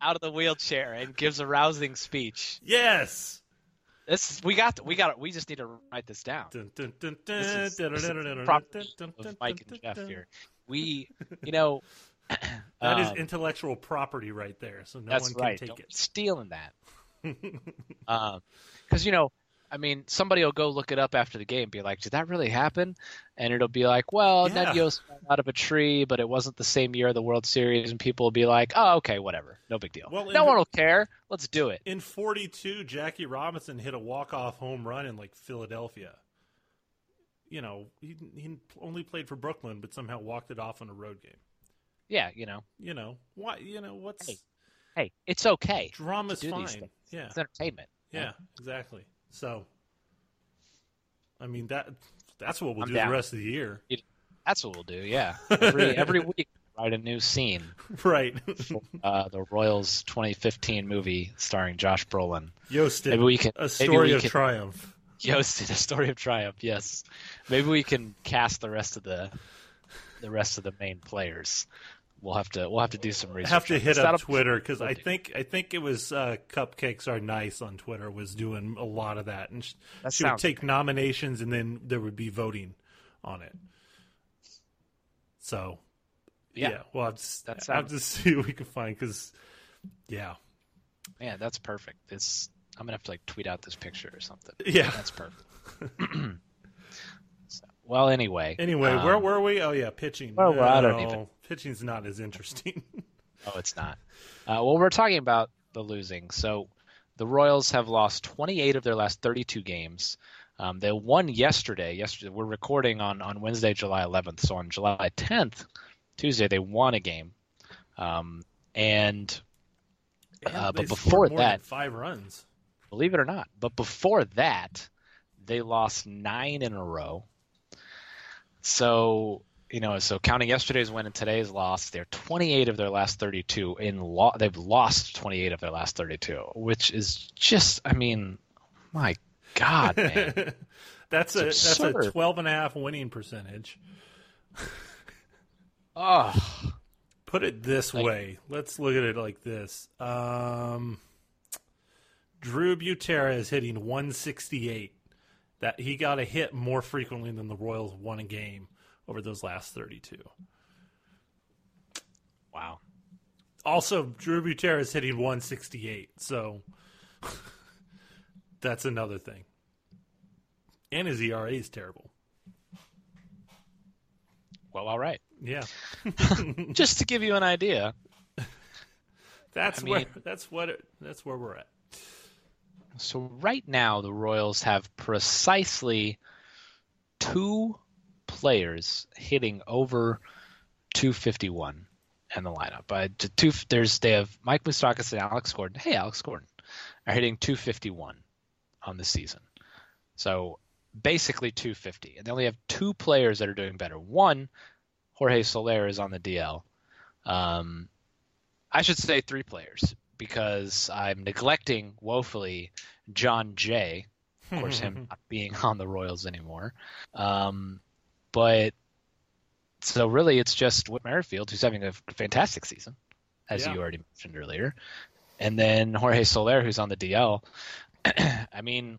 Speaker 6: out of the wheelchair and gives a rousing speech.
Speaker 7: yes.
Speaker 6: This we got. We got. We just need to write this down. This is, Mike and Jeff here. We, [laughs] you know,
Speaker 7: That is
Speaker 6: um,
Speaker 7: intellectual property right there, so no one can
Speaker 6: right.
Speaker 7: take
Speaker 6: Don't
Speaker 7: it.
Speaker 6: stealing that. [laughs] Because you know, I mean, somebody will go look it up after the game, and be like, "Did that really happen?" And it'll be like, "Well,
Speaker 7: Yeah.
Speaker 6: Ned Yost fell out of a tree, but it wasn't the same year of the World Series." And people will be like, "Oh, okay, whatever, no big deal.
Speaker 7: Well,
Speaker 6: no
Speaker 7: in-
Speaker 6: one will care. Let's do it."
Speaker 7: In 42, Jackie Robinson hit a walk-off home run in like Philadelphia. You know, he, he only played for Brooklyn, but somehow walked it off in a road game.
Speaker 6: Yeah, you know,
Speaker 7: You know, why? You know, what's
Speaker 6: Hey, hey, it's okay.
Speaker 7: drama's fine. Yeah,
Speaker 6: It's entertainment.
Speaker 7: yeah, exactly. So, I mean that that's what we'll
Speaker 6: I'm
Speaker 7: do
Speaker 6: down.
Speaker 7: the rest of the year,
Speaker 6: That's what we'll do. Yeah, [laughs] every every week, write a new scene.
Speaker 7: right?
Speaker 6: Uh, the Royals 2015 movie starring Josh Brolin.
Speaker 7: Yosted,
Speaker 6: Maybe we can-
Speaker 7: a story of
Speaker 6: can-
Speaker 7: triumph.
Speaker 6: Yost in a story of triumph. Yes, maybe we can cast the rest of the the rest of the main players. We'll have to we'll have to do some research.
Speaker 7: have to hit
Speaker 6: this.
Speaker 7: up
Speaker 6: That'll-
Speaker 7: Twitter because I think I think it was uh, Cupcakes Are Nice on Twitter was doing a lot of that, and sh-
Speaker 6: That
Speaker 7: she would
Speaker 6: sounds
Speaker 7: take nominations and then there would be voting on it. So yeah,
Speaker 6: Yeah.
Speaker 7: well, I'll just,
Speaker 6: That
Speaker 7: I'll
Speaker 6: sounds-
Speaker 7: just [laughs] see what we can find because yeah,
Speaker 6: yeah, that's perfect. It's I'm gonna have to like tweet out this picture or something.
Speaker 7: Yeah. [laughs]
Speaker 6: that's perfect. [laughs] [clears throat] So, well, anyway.
Speaker 7: Anyway,
Speaker 6: um,
Speaker 7: where were we? Oh yeah, pitching.
Speaker 6: Well, well, I don't even-
Speaker 7: Pitching's not as interesting. [laughs]
Speaker 6: Oh, it's not. Uh, well, we're talking about the losing. So the Royals have lost 28 of their last 32 games. Um, they won yesterday. Yesterday, we're recording on, on Wednesday, July 11th. So on July 10th, Tuesday, they won a game. Um, and Uh, but before that-
Speaker 7: five runs.
Speaker 6: believe it or not, but before that, they lost nine in a row. So you know, so counting yesterday's win and today's loss, they're 28 of their last 32 in lo- they've lost 28 of their last 32, which is just, I mean, my God, man. [laughs]
Speaker 7: that's a
Speaker 6: It's
Speaker 7: that's a 12 and a half winning percentage.
Speaker 6: oh,
Speaker 7: Put it this
Speaker 6: Like-
Speaker 7: way. Let's look at it like this. Um, Drew Butera is hitting 168. That he got a hit more frequently than the Royals won a game over those last 32.
Speaker 6: wow.
Speaker 7: Also, Drew Butera is hitting 168. So [laughs] that's another thing. And his ERA is terrible.
Speaker 6: Well, all right.
Speaker 7: Yeah, [laughs]
Speaker 6: Just to give you an idea, [laughs]
Speaker 7: that's
Speaker 6: I
Speaker 7: where
Speaker 6: mean-
Speaker 7: that's what it, that's where we're at.
Speaker 6: So right now the Royals have precisely two players hitting over 251 in the lineup. Uh, two, there's they have Mike Moustakas and Alex Gordon. Hey, Alex Gordon are hitting 251 on the season. So basically 250, and they only have two players that are doing better. One, Jorge Soler is on the DL. Um, I should say three players because I'm neglecting woefully Jon Jay. Of course, him [laughs] not being on the Royals anymore. Um, but so really, it's just Whit Merrifield who's having a fantastic season, as
Speaker 7: Yeah.
Speaker 6: you already mentioned earlier, and then Jorge Soler who's on the DL. [clears throat] I mean,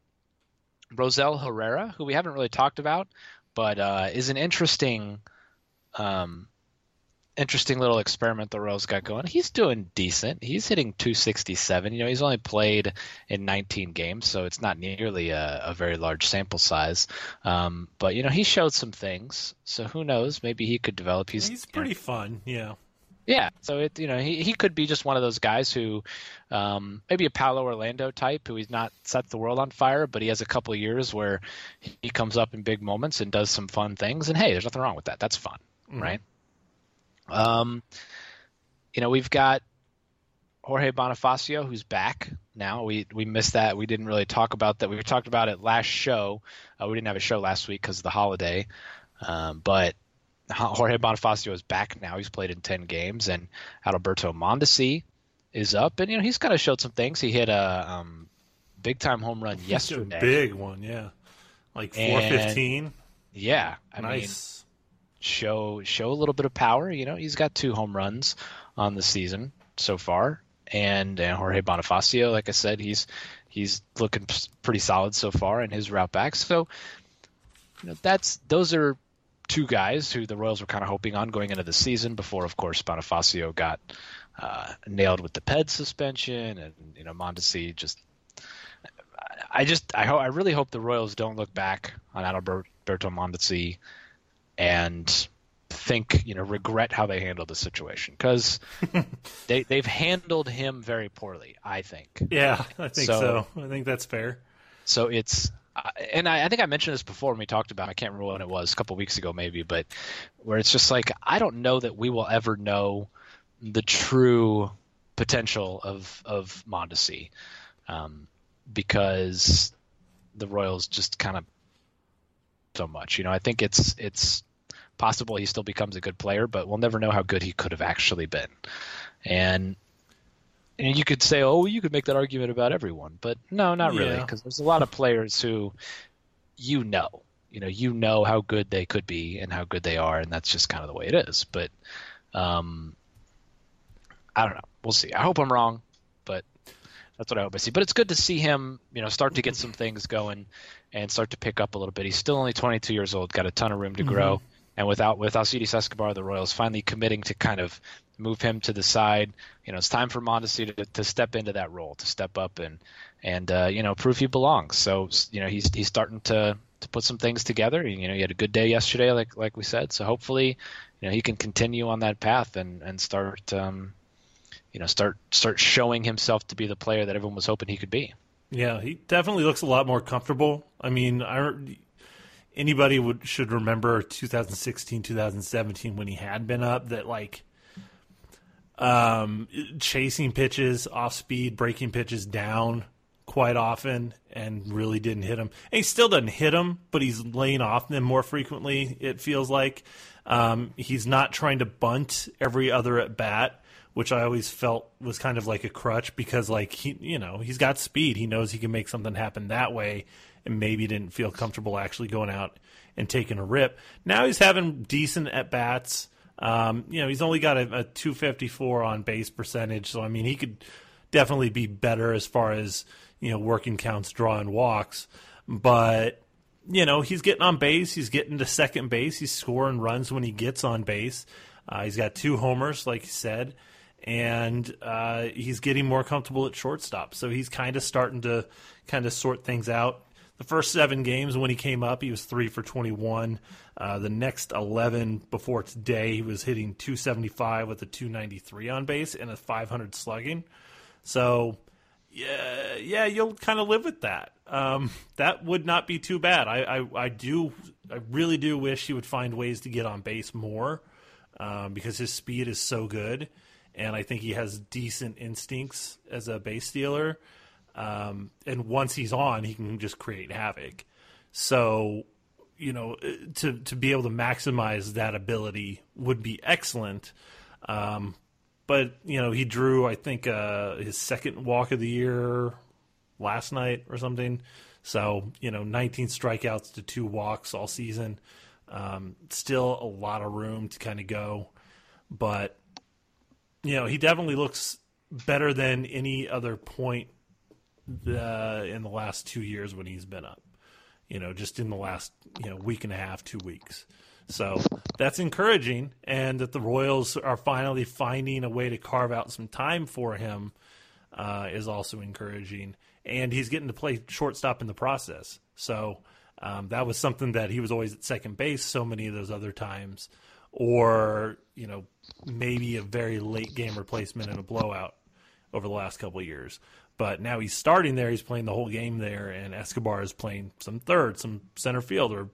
Speaker 6: Rosell Herrera, who we haven't really talked about, but uh, is an interesting, um, interesting little experiment the Royals got going. He's doing decent. He's hitting 267. You know, he's only played in 19 games, so it's not nearly a, a very large sample size. Um, but you know, he showed some things. So who knows? Maybe he could develop. He's
Speaker 7: He's
Speaker 6: you know,
Speaker 7: pretty fun. Yeah.
Speaker 6: yeah, so it you know he he could be just one of those guys who, um, maybe a Paulo Orlando type who he's not set the world on fire, but he has a couple of years where he comes up in big moments and does some fun things, and hey, there's nothing wrong with that. That's fun, right? Um, you know we've got Jorge Bonifacio, who's back now. We we missed that. We didn't really talk about that. We talked about it last show. Uh, we didn't have a show last week because of the holiday. Um, but Jorge Bonifacio is back now. He's played in ten games, and Adalberto Mondesi is up, and you know he's kind of showed some things. He hit a um, big time home run yesterday.
Speaker 7: big one, yeah, like four fifteen.
Speaker 6: Yeah, I
Speaker 7: nice.
Speaker 6: mean, show show a little bit of power. You know, he's got two home runs on the season so far, and, and Jorge Bonifacio, like I said, he's he's looking pretty solid so far in his route back. So, you know, that's those are two guys who the Royals were kind of hoping on going into the season. Before, of course, Bonifacio got uh, nailed with the PED suspension, and you know, Mondesi just. I just I hope I really hope the Royals don't look back on Adalberto Mondesi and think you know regret how they handled the situation because [laughs] they they've handled him very poorly. I think.
Speaker 7: Yeah, I think so. so. I think that's fair.
Speaker 6: So it's uh, and I, I, think I mentioned this before when we talked about. I can't remember when it was, a couple weeks ago maybe, but where it's just like I don't know that we will ever know the true potential of of Mondesi, um, because the Royals just kind of so much. You know, I think it's it's possible he still becomes a good player, but we'll never know how good he could have actually been. And and you could say, oh, you could make that argument about everyone, but no, not really, because there's a lot of players who you know, you know, you know how good they could be and how good they are, and that's just kind of the way it is. But um, I don't know. We'll see. I hope I'm wrong, but that's what I hope I see. But it's good to see him, you know, start to get some things going and start to pick up a little bit. He's still only 22 years old, got a ton of room to mm-hmm. grow. And without with Alcides Escobar, the Royals finally committing to kind of move him to the side. You know, it's time for Mondesi to, to step into that role, to step up and and uh, you know prove he belongs. So you know he's he's starting to to put some things together. You know, he had a good day yesterday, like like we said. So hopefully, you know, he can continue on that path and and start um, you know start start showing himself to be the player that everyone was hoping he could be.
Speaker 7: Yeah, he definitely looks a lot more comfortable. I mean, I anybody would should remember 2016, 2017 when he had been up that like um, chasing pitches off speed, breaking pitches down quite often and really didn't hit him. And he still doesn't hit him, but he's laying off them more frequently, it feels like. Um, he's not trying to bunt every other at bat, which I always felt was kind of like a crutch because like he you know, he's got speed. He knows he can make something happen that way and maybe didn't feel comfortable actually going out and taking a rip. Now he's having decent at bats. Um, you know, he's only got a, a 254 on base percentage, so I mean, he could definitely be better as far as you know working counts, drawing walks. But you know, he's getting on base. He's getting to second base. He's scoring runs when he gets on base. Uh, he's got two homers, like you said, and uh, he's getting more comfortable at shortstop. So he's kind of starting to kind of sort things out the first seven games when he came up, he was three for 21. Uh, the next 11 before today, he was hitting 275 with a 293 on base and a 500 slugging. So, yeah, yeah, you'll kind of live with that. Um, that would not be too bad. I, I, I, do, I really do wish he would find ways to get on base more um, because his speed is so good, and I think he has decent instincts as a base stealer. Um, and once he's on, he can just create havoc. So, you know, to to be able to maximize that ability would be excellent. Um, but you know, he drew I think uh, his second walk of the year last night or something. So you know, 19 strikeouts to two walks all season. Um, still a lot of room to kind of go, but you know, he definitely looks better than any other point the, in the last two years when he's been up. You know, just in the last you know week and a half, two weeks. So that's encouraging, and that the Royals are finally finding a way to carve out some time for him uh, is also encouraging. And he's getting to play shortstop in the process. So um, that was something that he was always at second base so many of those other times, or you know maybe a very late game replacement in a blowout over the last couple years. But now he's starting there. He's playing the whole game there, and Escobar is playing some third, some center field, or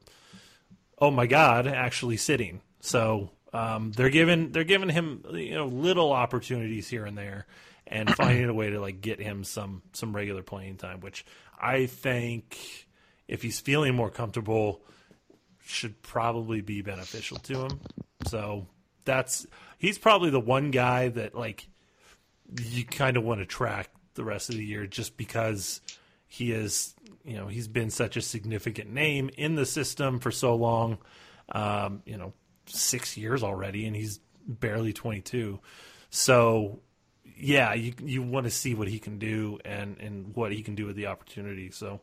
Speaker 7: oh my God, actually sitting. So um, they're giving they're giving him you know little opportunities here and there, and [clears throat] finding a way to like get him some some regular playing time, which I think if he's feeling more comfortable should probably be beneficial to him. So that's he's probably the one guy that like you kind of want to track the rest of the year just because he is you know he's been such a significant name in the system for so long um, you know six years already and he's barely 22 so yeah you you want to see what he can do and and what he can do with the opportunity. So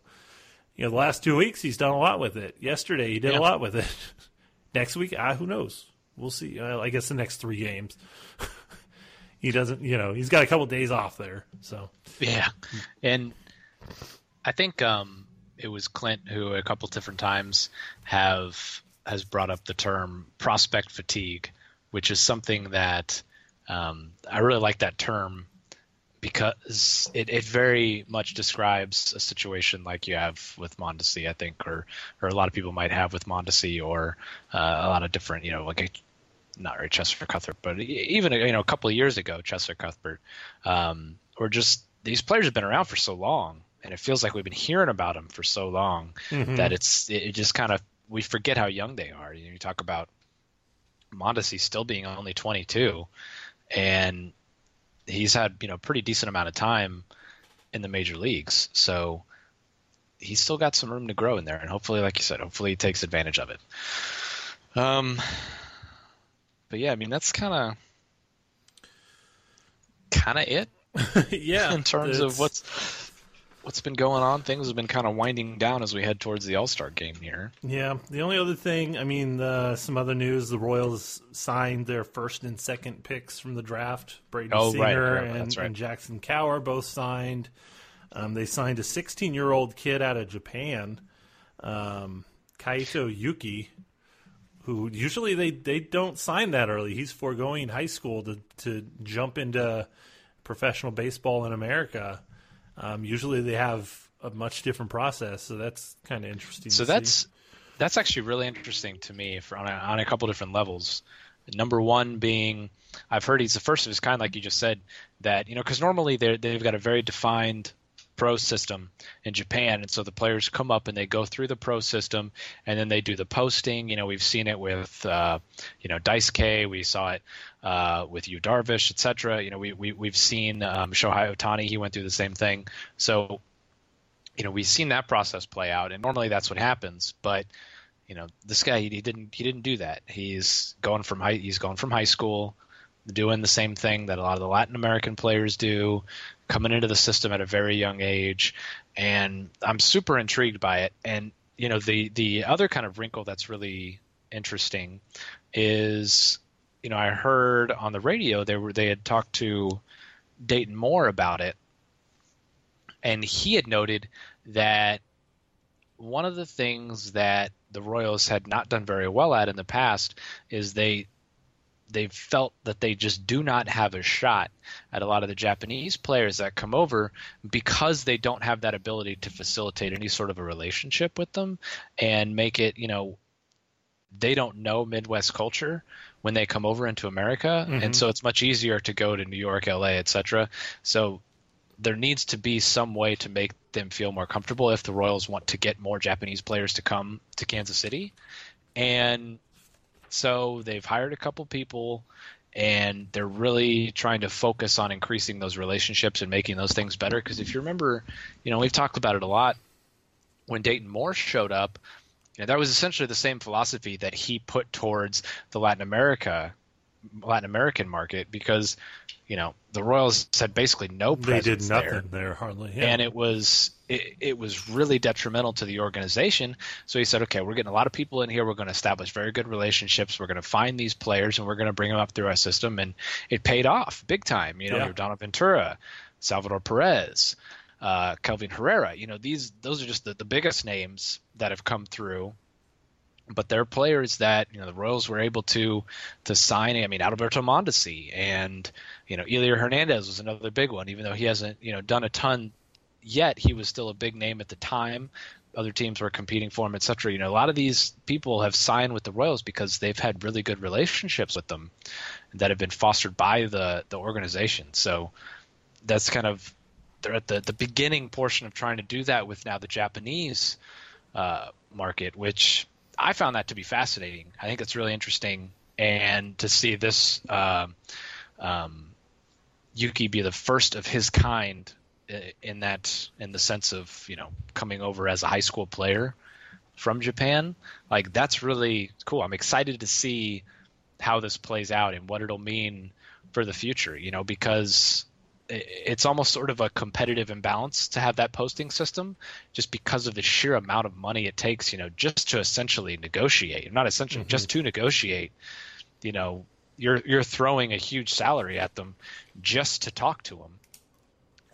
Speaker 7: you know the last two weeks he's done a lot with it. Yesterday he did
Speaker 6: Yeah.
Speaker 7: a lot with it. [laughs] Next week ah, who knows? We'll see. Uh, i guess the next three games [laughs] he doesn't you know he's got a couple days off there so.
Speaker 6: Yeah, and I think um, it was Clint who a couple different times have has brought up the term prospect fatigue, which is something that um, I really like that term because it, it very much describes a situation like you have with Mondesi, I think, or or a lot of people might have with Mondesi, or uh, a lot of different, you know, like a, not really Cheslor Cuthbert, but even you know a couple of years ago, Cheslor Cuthbert, um, or just these players have been around for so long, and it feels like we've been hearing about them for so long that it's it, it just kind of we forget how young they are. You, know, you talk about Mondesi still being only 22, and he's had you know pretty decent amount of time in the major leagues, so he's still got some room to grow in there, and hopefully, like you said, hopefully he takes advantage of it. Um, but yeah, I mean that's kind of kind of it [laughs] [laughs]
Speaker 7: yeah
Speaker 6: in terms of what's what's been going on. Things have been kind of winding down as we head towards the All Star game here.
Speaker 7: Yeah, the only other thing, I mean, uh, some other news: the Royals signed their first and second picks from the draft. Brady
Speaker 6: Oh, right,
Speaker 7: Singer
Speaker 6: right,
Speaker 7: and,
Speaker 6: right.
Speaker 7: and Jackson Kowar both signed. Um, they signed a 16-year-old kid out of Japan, um, Kaito Yuki, who usually they, they don't sign that early. He's foregoing high school to to jump into professional baseball in America. Um, usually they have a much different process, so that's kind of interesting.
Speaker 6: So
Speaker 7: to see.
Speaker 6: that's that's actually really interesting to me for on a, on a couple different levels. Number one being, I've heard he's the first of his kind, like you just said, that you know because normally they they've got a very defined pro system in Japan, and so the players come up and they go through the pro system, and then they do the posting. You know, we've seen it with uh, you know Dice K, we saw it uh, with Yu Darvish, etc. You know, we, we we've seen um, Shohei Ohtani, he went through the same thing. So you know we've seen that process play out and normally that's what happens but you know this guy he, he didn't he didn't do that he's going from high he's going from high school doing the same thing that a lot of the Latin American players do coming into the system at a very young age and I'm super intrigued by it. And you know the the other kind of wrinkle that's really interesting is you know I heard on the radio they were they had talked to Dayton Moore about it and he had noted that one of the things that the Royals had not done very well at in the past is they they felt that they just do not have a shot at a lot of the Japanese players that come over because they don't have that ability to facilitate any sort of a relationship with them and make it, you know, they don't know Midwest culture when they come over into America, and mm-hmm. so it's much easier to go to New York, LA, etc. So there needs to be some way to make them feel more comfortable if the Royals want to get more Japanese players to come to Kansas City. And so they've hired a couple people and they're really trying to focus on increasing those relationships and making those things better because if you remember, you know, we've talked about it a lot when Dayton Moore showed up, you know, that was essentially the same philosophy that he put towards the Latin America Latin American market because you know the Royals had basically no
Speaker 7: they did
Speaker 6: presence
Speaker 7: nothing
Speaker 6: there
Speaker 7: there, hardly. Yeah.
Speaker 6: and it was it, it was really detrimental to the organization. So he said, okay, we're getting a lot of people in here. We're going to establish very good relationships. We're going to find these players and we're going to bring them up through our system. And it paid off big time. You know,
Speaker 7: Yeah.
Speaker 6: Yordano Ventura, Salvador Perez, uh, Kelvin Herrera. You know, these those are just the, the biggest names that have come through. But they're players that you know the Royals were able to to sign. I mean, Alberto Mondesi and you know Elier Hernandez was another big one. Even though he hasn't you know done a ton yet, he was still a big name at the time. Other teams were competing for him, etc. You know, a lot of these people have signed with the Royals because they've had really good relationships with them that have been fostered by the the organization. So that's kind of they're at the the beginning portion of trying to do that with now the Japanese uh, market, which I found that to be fascinating. I think it's really interesting, and to see this um, um, Yuki be the first of his kind in that in the sense of you know coming over as a high school player from Japan, like that's really cool. I'm excited to see how this plays out and what it'll mean for the future. You know, because it's almost sort of a competitive imbalance to have that posting system just because of the sheer amount of money it takes, you know, just to essentially negotiate. Not essentially, mm-hmm. just to negotiate. You know, you're you're throwing a huge salary at them just to talk to them,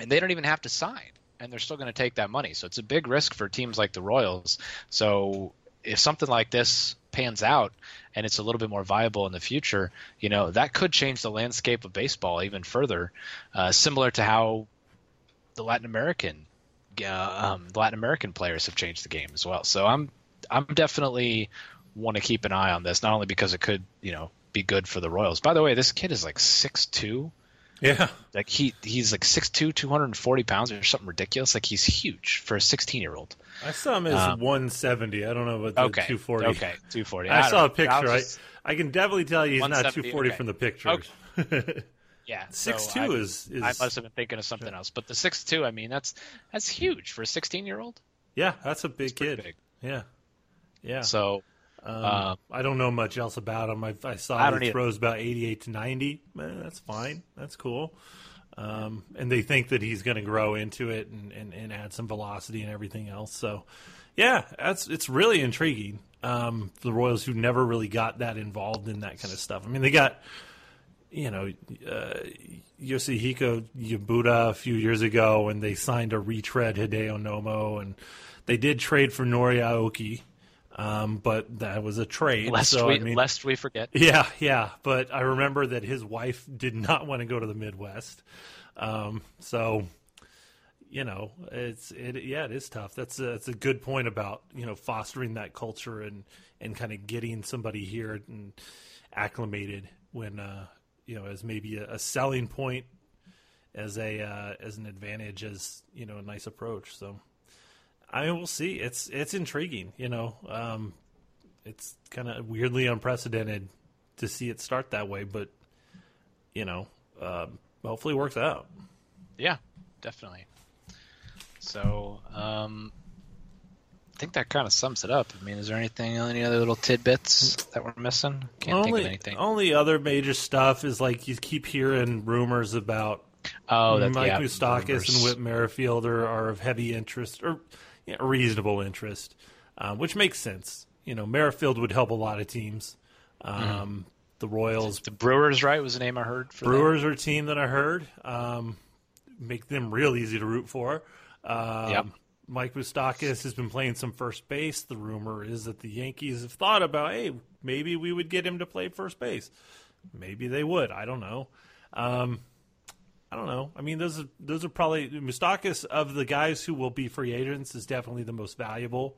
Speaker 6: and they don't even have to sign, and they're still going to take that money. So it's a big risk for teams like the Royals. So if something like this pans out and it's a little bit more viable in the future, you know, that could change the landscape of baseball even further, uh, similar to how the Latin American uh, um, Latin American players have changed the game as well. So I'm I'm definitely want to keep an eye on this, not only because it could you know be good for the Royals. By the way, this kid is like six two.
Speaker 7: Yeah.
Speaker 6: Like he he's like 6'2", 240 pounds or something ridiculous. Like he's huge for a sixteen year old.
Speaker 7: I saw him as
Speaker 6: Um,
Speaker 7: 170. I don't know about the
Speaker 6: Okay,
Speaker 7: 240.
Speaker 6: okay, two forty.
Speaker 7: I, saw a picture. I,
Speaker 6: I,
Speaker 7: I can definitely tell you he's not 240
Speaker 6: okay.
Speaker 7: from the pictures. [laughs]
Speaker 6: yeah,
Speaker 7: Six
Speaker 6: so
Speaker 7: two is, is
Speaker 6: I must have been thinking of something else. But the six two, I mean, that's that's huge for a sixteen year old.
Speaker 7: yeah, that's a big
Speaker 6: pretty
Speaker 7: kid.
Speaker 6: big.
Speaker 7: Yeah, yeah.
Speaker 6: So
Speaker 7: Um,
Speaker 6: uh,
Speaker 7: I don't know much else about him. I, I saw
Speaker 6: I
Speaker 7: he
Speaker 6: either.
Speaker 7: throws about 88 to 90. Eh, that's fine. That's cool. Um, and they think that he's going to grow into it and, and, and add some velocity and everything else. So, yeah, that's it's really intriguing. Um, the Royals who never really got that involved in that kind of stuff. I mean, they got you know uh, Yoshihiko Yabuta a few years ago, and they signed a retread Hideo Nomo, and they did trade for Nori Aoki. Um, but that was a trade.
Speaker 6: lest
Speaker 7: so,
Speaker 6: we
Speaker 7: I mean,
Speaker 6: lest we forget.
Speaker 7: yeah, yeah. But I remember that his wife did not want to go to the Midwest. Um, so, you know, it's it. Yeah, it is tough. That's a, that's a good point about you know fostering that culture and and kind of getting somebody here and acclimated when uh, you know as maybe a, a selling point as a uh, as an advantage as you know a nice approach. So. I mean, we'll see. It's it's intriguing, you know. Um, it's kind of weirdly unprecedented to see it start that way, but you know, um, hopefully it works out.
Speaker 6: Yeah, definitely. So, um, I think that kind of sums it up. I mean, is there anything, any other little tidbits that we're missing? Can't
Speaker 7: only,
Speaker 6: think of anything.
Speaker 7: only other major stuff is like you keep hearing rumors about
Speaker 6: oh, that's
Speaker 7: Mike
Speaker 6: yeah,
Speaker 7: Moustakas
Speaker 6: rumors.
Speaker 7: and Whit Merrifield are, are of heavy interest or you know, reasonable interest, um, which makes sense. You know, Merrifield would help a lot of teams. Um, The Royals
Speaker 6: The Brewers, right? Was the name I heard. For them?
Speaker 7: Brewers are a team that I heard um, make them real easy to root for. Um,
Speaker 6: Yep.
Speaker 7: Mike Moustakas has been playing some first base. The rumor is that the Yankees have thought about, hey, maybe we would get him to play first base. Maybe they would. I don't know. Um, I don't know. I mean, those are those are probably Moustakas of the guys who will be free agents is definitely the most valuable.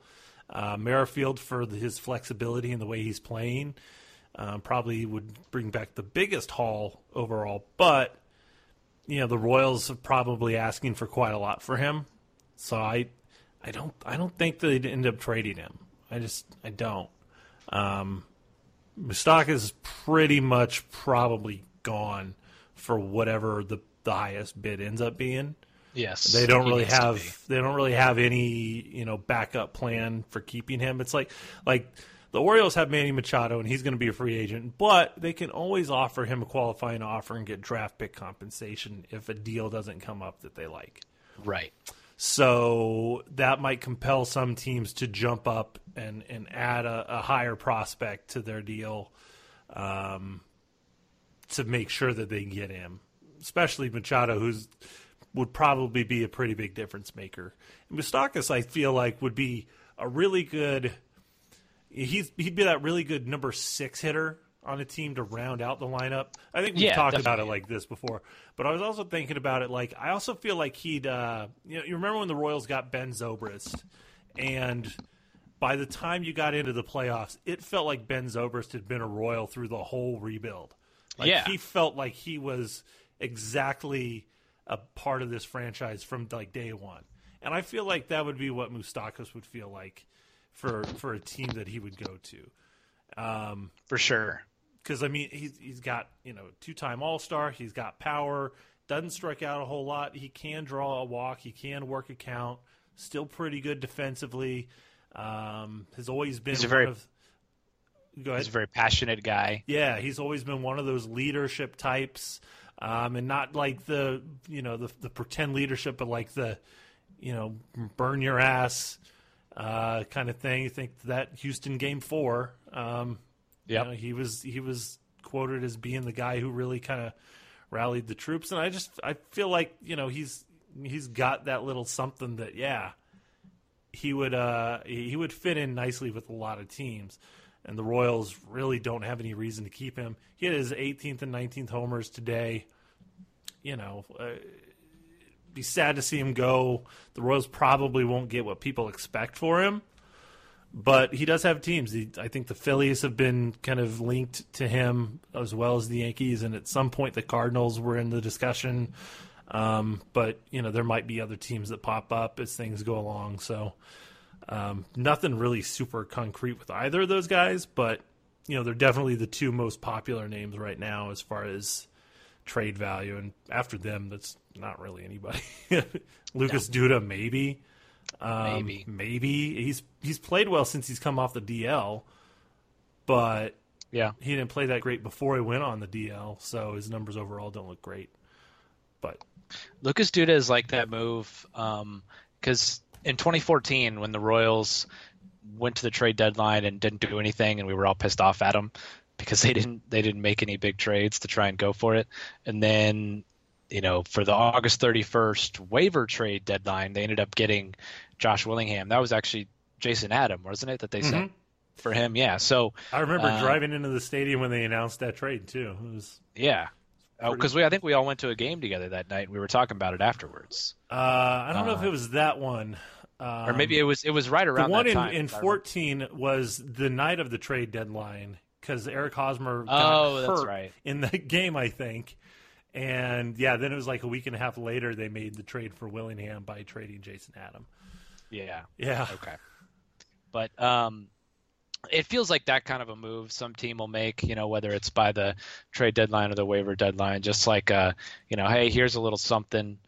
Speaker 7: Uh, Merrifield for the, his flexibility and the way he's playing um, probably would bring back the biggest haul overall. But you know, the Royals are probably asking for quite a lot for him. So I, I don't, I don't think they'd end up trading him. I just, I don't. Um, is pretty much probably gone for whatever the the highest bid ends up being.
Speaker 6: Yes,
Speaker 7: They don't really have they don't really have any you know backup plan for keeping him. It's like like the Orioles have Manny Machado and he's going to be a free agent, but they can always offer him a qualifying offer and get draft pick compensation if a deal doesn't come up that they like.
Speaker 6: right.
Speaker 7: So that might compel some teams to jump up and, and add a, a higher prospect to their deal um, to make sure that they get him, especially Machado, who's would probably be a pretty big difference maker. And Moustakas, I feel like, would be a really good. He's he'd be that really good number six hitter on a team to round out the lineup. I think we've
Speaker 6: Yeah,
Speaker 7: talked about it like this before, but I was also thinking about it like I also feel like he'd. Uh, you know, you remember when the Royals got Ben Zobrist, and by the time you got into the playoffs, it felt like Ben Zobrist had been a Royal through the whole rebuild. Like
Speaker 6: Yeah.
Speaker 7: he felt like he was exactly a part of this franchise from like day one. And I feel like that would be what Moustakas would feel like for for a team that he would go to. Um,
Speaker 6: for sure.
Speaker 7: Because I mean, he's he's got you know two time All Star. He's got power. Doesn't strike out a whole lot. He can draw a walk. He can work a count. Still pretty good defensively. Um, has always been
Speaker 6: He's very-
Speaker 7: of. Go ahead.
Speaker 6: He's a very passionate guy.
Speaker 7: Yeah, he's always been one of those leadership types, um, and not like the you know the the pretend leadership, but like the you know burn your ass uh, kind of thing. You think that Houston game four, um, you know, he was he was quoted as being the guy who really kind of rallied the troops, and I just I feel like you know he's he's got that little something that yeah he would uh he would fit in nicely with a lot of teams and the Royals really don't have any reason to keep him. He had his 18th and 19th homers today. You know, uh, be sad to see him go. The Royals probably won't get what people expect for him, but he does have teams. He, I think the Phillies have been kind of linked to him as well as the Yankees, and at some point the Cardinals were in the discussion. Um, but you know, there might be other teams that pop up as things go along. So um, nothing really super concrete with either of those guys, but you know they're definitely the two most popular names right now as far as trade value. And after them, that's not really anybody. [laughs] Lucas Duda, maybe, um,
Speaker 6: Maybe.
Speaker 7: maybe he's he's played well since he's come off the DL, but
Speaker 6: Yeah.
Speaker 7: he didn't play that great before he went on the DL, so his numbers overall don't look great. But
Speaker 6: Lucas Duda is like that move because in 2014, when the Royals went to the trade deadline and didn't do anything, and we were all pissed off at them because they didn't they didn't make any big trades to try and go for it, and then you know for the August 31st waiver trade deadline, they ended up getting Josh Willingham. That was actually Jason Adam, wasn't it? That they sent for him. Yeah. So
Speaker 7: I remember
Speaker 6: Uh,
Speaker 7: driving into the stadium when they announced that trade too. It was
Speaker 6: yeah. Because we, I think we all went to a game together that night. and We were talking about it afterwards,
Speaker 7: uh, I don't know if
Speaker 6: Uh,
Speaker 7: it was that one. Um,
Speaker 6: or maybe it was it was right
Speaker 7: the
Speaker 6: around
Speaker 7: one
Speaker 6: that
Speaker 7: in,
Speaker 6: time.
Speaker 7: in
Speaker 6: if I remember.
Speaker 7: 14 was the night of the trade deadline because Eric Hosmer got
Speaker 6: Oh,
Speaker 7: hurt
Speaker 6: that's right.
Speaker 7: in the [laughs] game, I think. And yeah, then it was like a week and a half later they made the trade for Willingham by trading Jason Adam.
Speaker 6: Yeah.
Speaker 7: Yeah.
Speaker 6: Okay. But um, it feels like that kind of a move some team will make. You know, whether it's by the trade deadline or the waiver deadline, just like uh, you know, hey, here's a little something.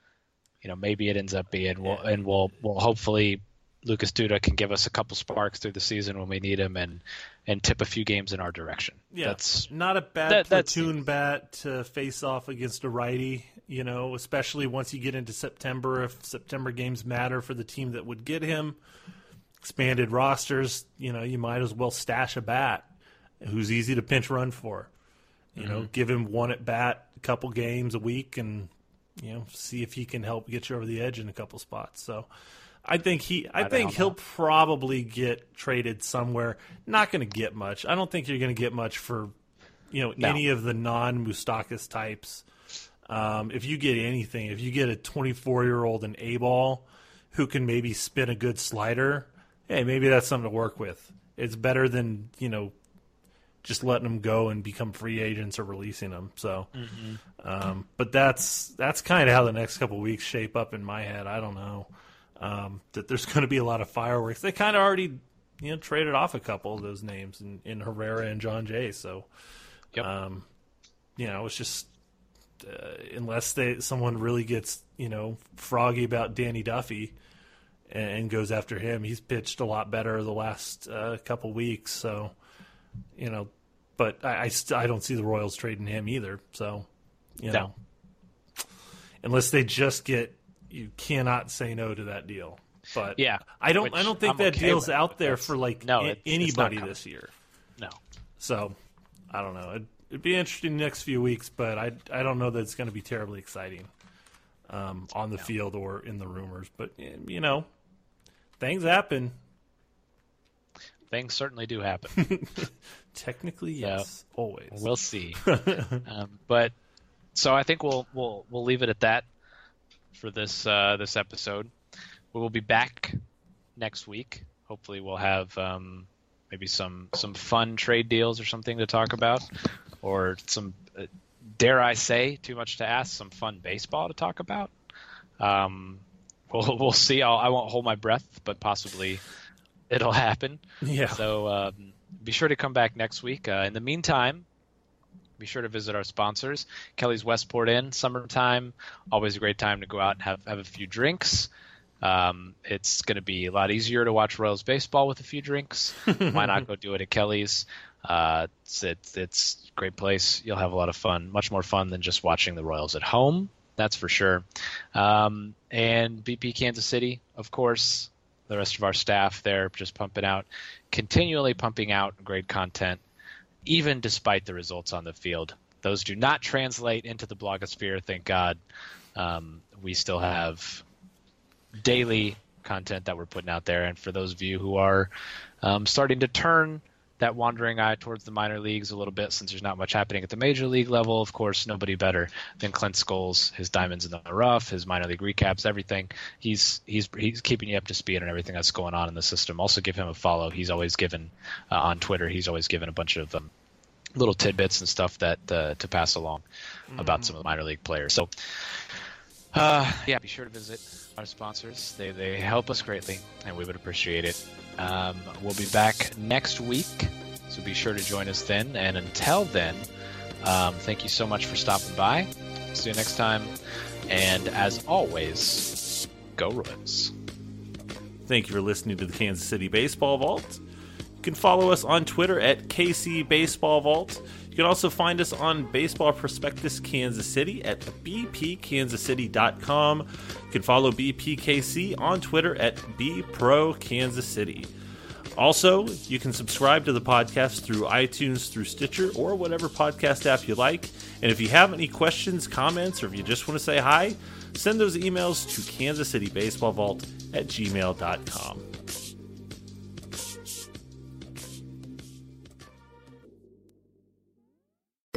Speaker 6: You know, maybe it ends up being, we'll, and we'll we'll hopefully Lucas Duda can give us a couple sparks through the season when we need him, and and tip a few games in our direction.
Speaker 7: Yeah,
Speaker 6: That's
Speaker 7: not a bad
Speaker 6: that-
Speaker 7: platoon bat to face off against a righty. You know, especially once you get into September, if September games matter for the team that would get him. Expanded rosters, you know, you might as well stash a bat who's easy to pinch run for. You
Speaker 6: Mm-hmm.
Speaker 7: know, give him one at bat, a couple games a week, and you know, see if he can help get you over the edge in a couple spots. So, I think he, I
Speaker 6: Right
Speaker 7: think he'll
Speaker 6: that.
Speaker 7: probably get traded somewhere. Not going to get much. I don't think you're going to get much for, you know,
Speaker 6: No.
Speaker 7: any of the non Moustakas types. Um, if you get anything, if you get a 24 year old in A ball who can maybe spin a good slider, hey, maybe that's something to work with. It's better than you know just letting them go and become free agents or releasing them. So, um, but that's that's kind of how the next couple weeks shape up in my head. I don't know um, that there's going to be a lot of fireworks. They kind of already you know traded off a couple of those names in, in Herrera and Jon Jay. So,
Speaker 6: Yep.
Speaker 7: um, you know, it's just uh, unless they someone really gets you know froggy about Danny Duffy and, and goes after him. He's pitched a lot better the last uh, couple weeks, so you know. But I I, st- I don't see the Royals trading him either. So you
Speaker 6: No.
Speaker 7: know, unless they just get, you cannot say no to that deal. But
Speaker 6: Yeah,
Speaker 7: I don't. I don't think
Speaker 6: I'm
Speaker 7: that
Speaker 6: okay
Speaker 7: deal's out there for like
Speaker 6: no,
Speaker 7: a-
Speaker 6: it's- it's
Speaker 7: anybody this year.
Speaker 6: no.
Speaker 7: So I don't know. It'd, it'd be interesting next few weeks, but I I don't know that it's going to be terribly exciting um, on the field or in the rumors. But eh, you know, things happen.
Speaker 6: Things certainly do happen. [laughs]
Speaker 7: Technically, yes, always.
Speaker 6: We'll see. [laughs] um, but so I think we'll we'll we'll leave it at that for this uh, this episode. We will be back next week. Hopefully, we'll have um, maybe some some fun trade deals or something to talk about, or some uh, dare I say, too much to ask, some fun baseball to talk about. Um, we'll we'll see. I'll, I won't hold my breath, but possibly it'll happen.
Speaker 7: Yeah.
Speaker 6: So um, be sure to come back next week. Uh, in the meantime, be sure to visit our sponsors. Kelly's Westport Inn, summertime, always a great time to go out and have, have a few drinks. Um, it's going to be a lot easier to watch Royals baseball with a few drinks. [laughs] Why not go do it at Kelly's? Uh, it's, it's it's a great place. You'll have a lot of fun, much more fun than just watching the Royals at home. That's for sure. Um, and BP Kansas City, of course, the rest of our staff there just pumping out, continually pumping out great content, even despite the results on the field. Those do not translate into the blogosphere, thank God. Um, we still have daily content that we're putting out there. And for those of you who are um, starting to turn that wandering eye towards the minor leagues a little bit, since there's not much happening at the major league level, of course, nobody better than Clint Scoles, his diamonds in the rough, his minor league recaps, everything. He's he's he's keeping you up to speed on everything that's going on in the system. Also, give him a follow. He's always given uh, on Twitter. He's always given a bunch of um, little tidbits and stuff that uh, to pass along about some of the minor league players. So, uh, yeah, be sure to visit our sponsors. They they help us greatly, and we would appreciate it. Um, we'll be back next week, so be sure to join us then. And until then, um, thank you so much for stopping by. See you next time. And as always, go Royals.
Speaker 7: Thank you for listening to the Kansas City Baseball Vault. You can follow us on Twitter at KC Baseball Vault. You can also find us on Baseball Prospectus Kansas City at bpkansascity.com. You can follow BPKC on Twitter at bprokansascity. Also, you can subscribe to the podcast through iTunes, through Stitcher, or whatever podcast app you like. And if you have any questions, comments, or if you just want to say hi, send those emails to kansascitybaseballvault City Baseball Vault at gmail.com.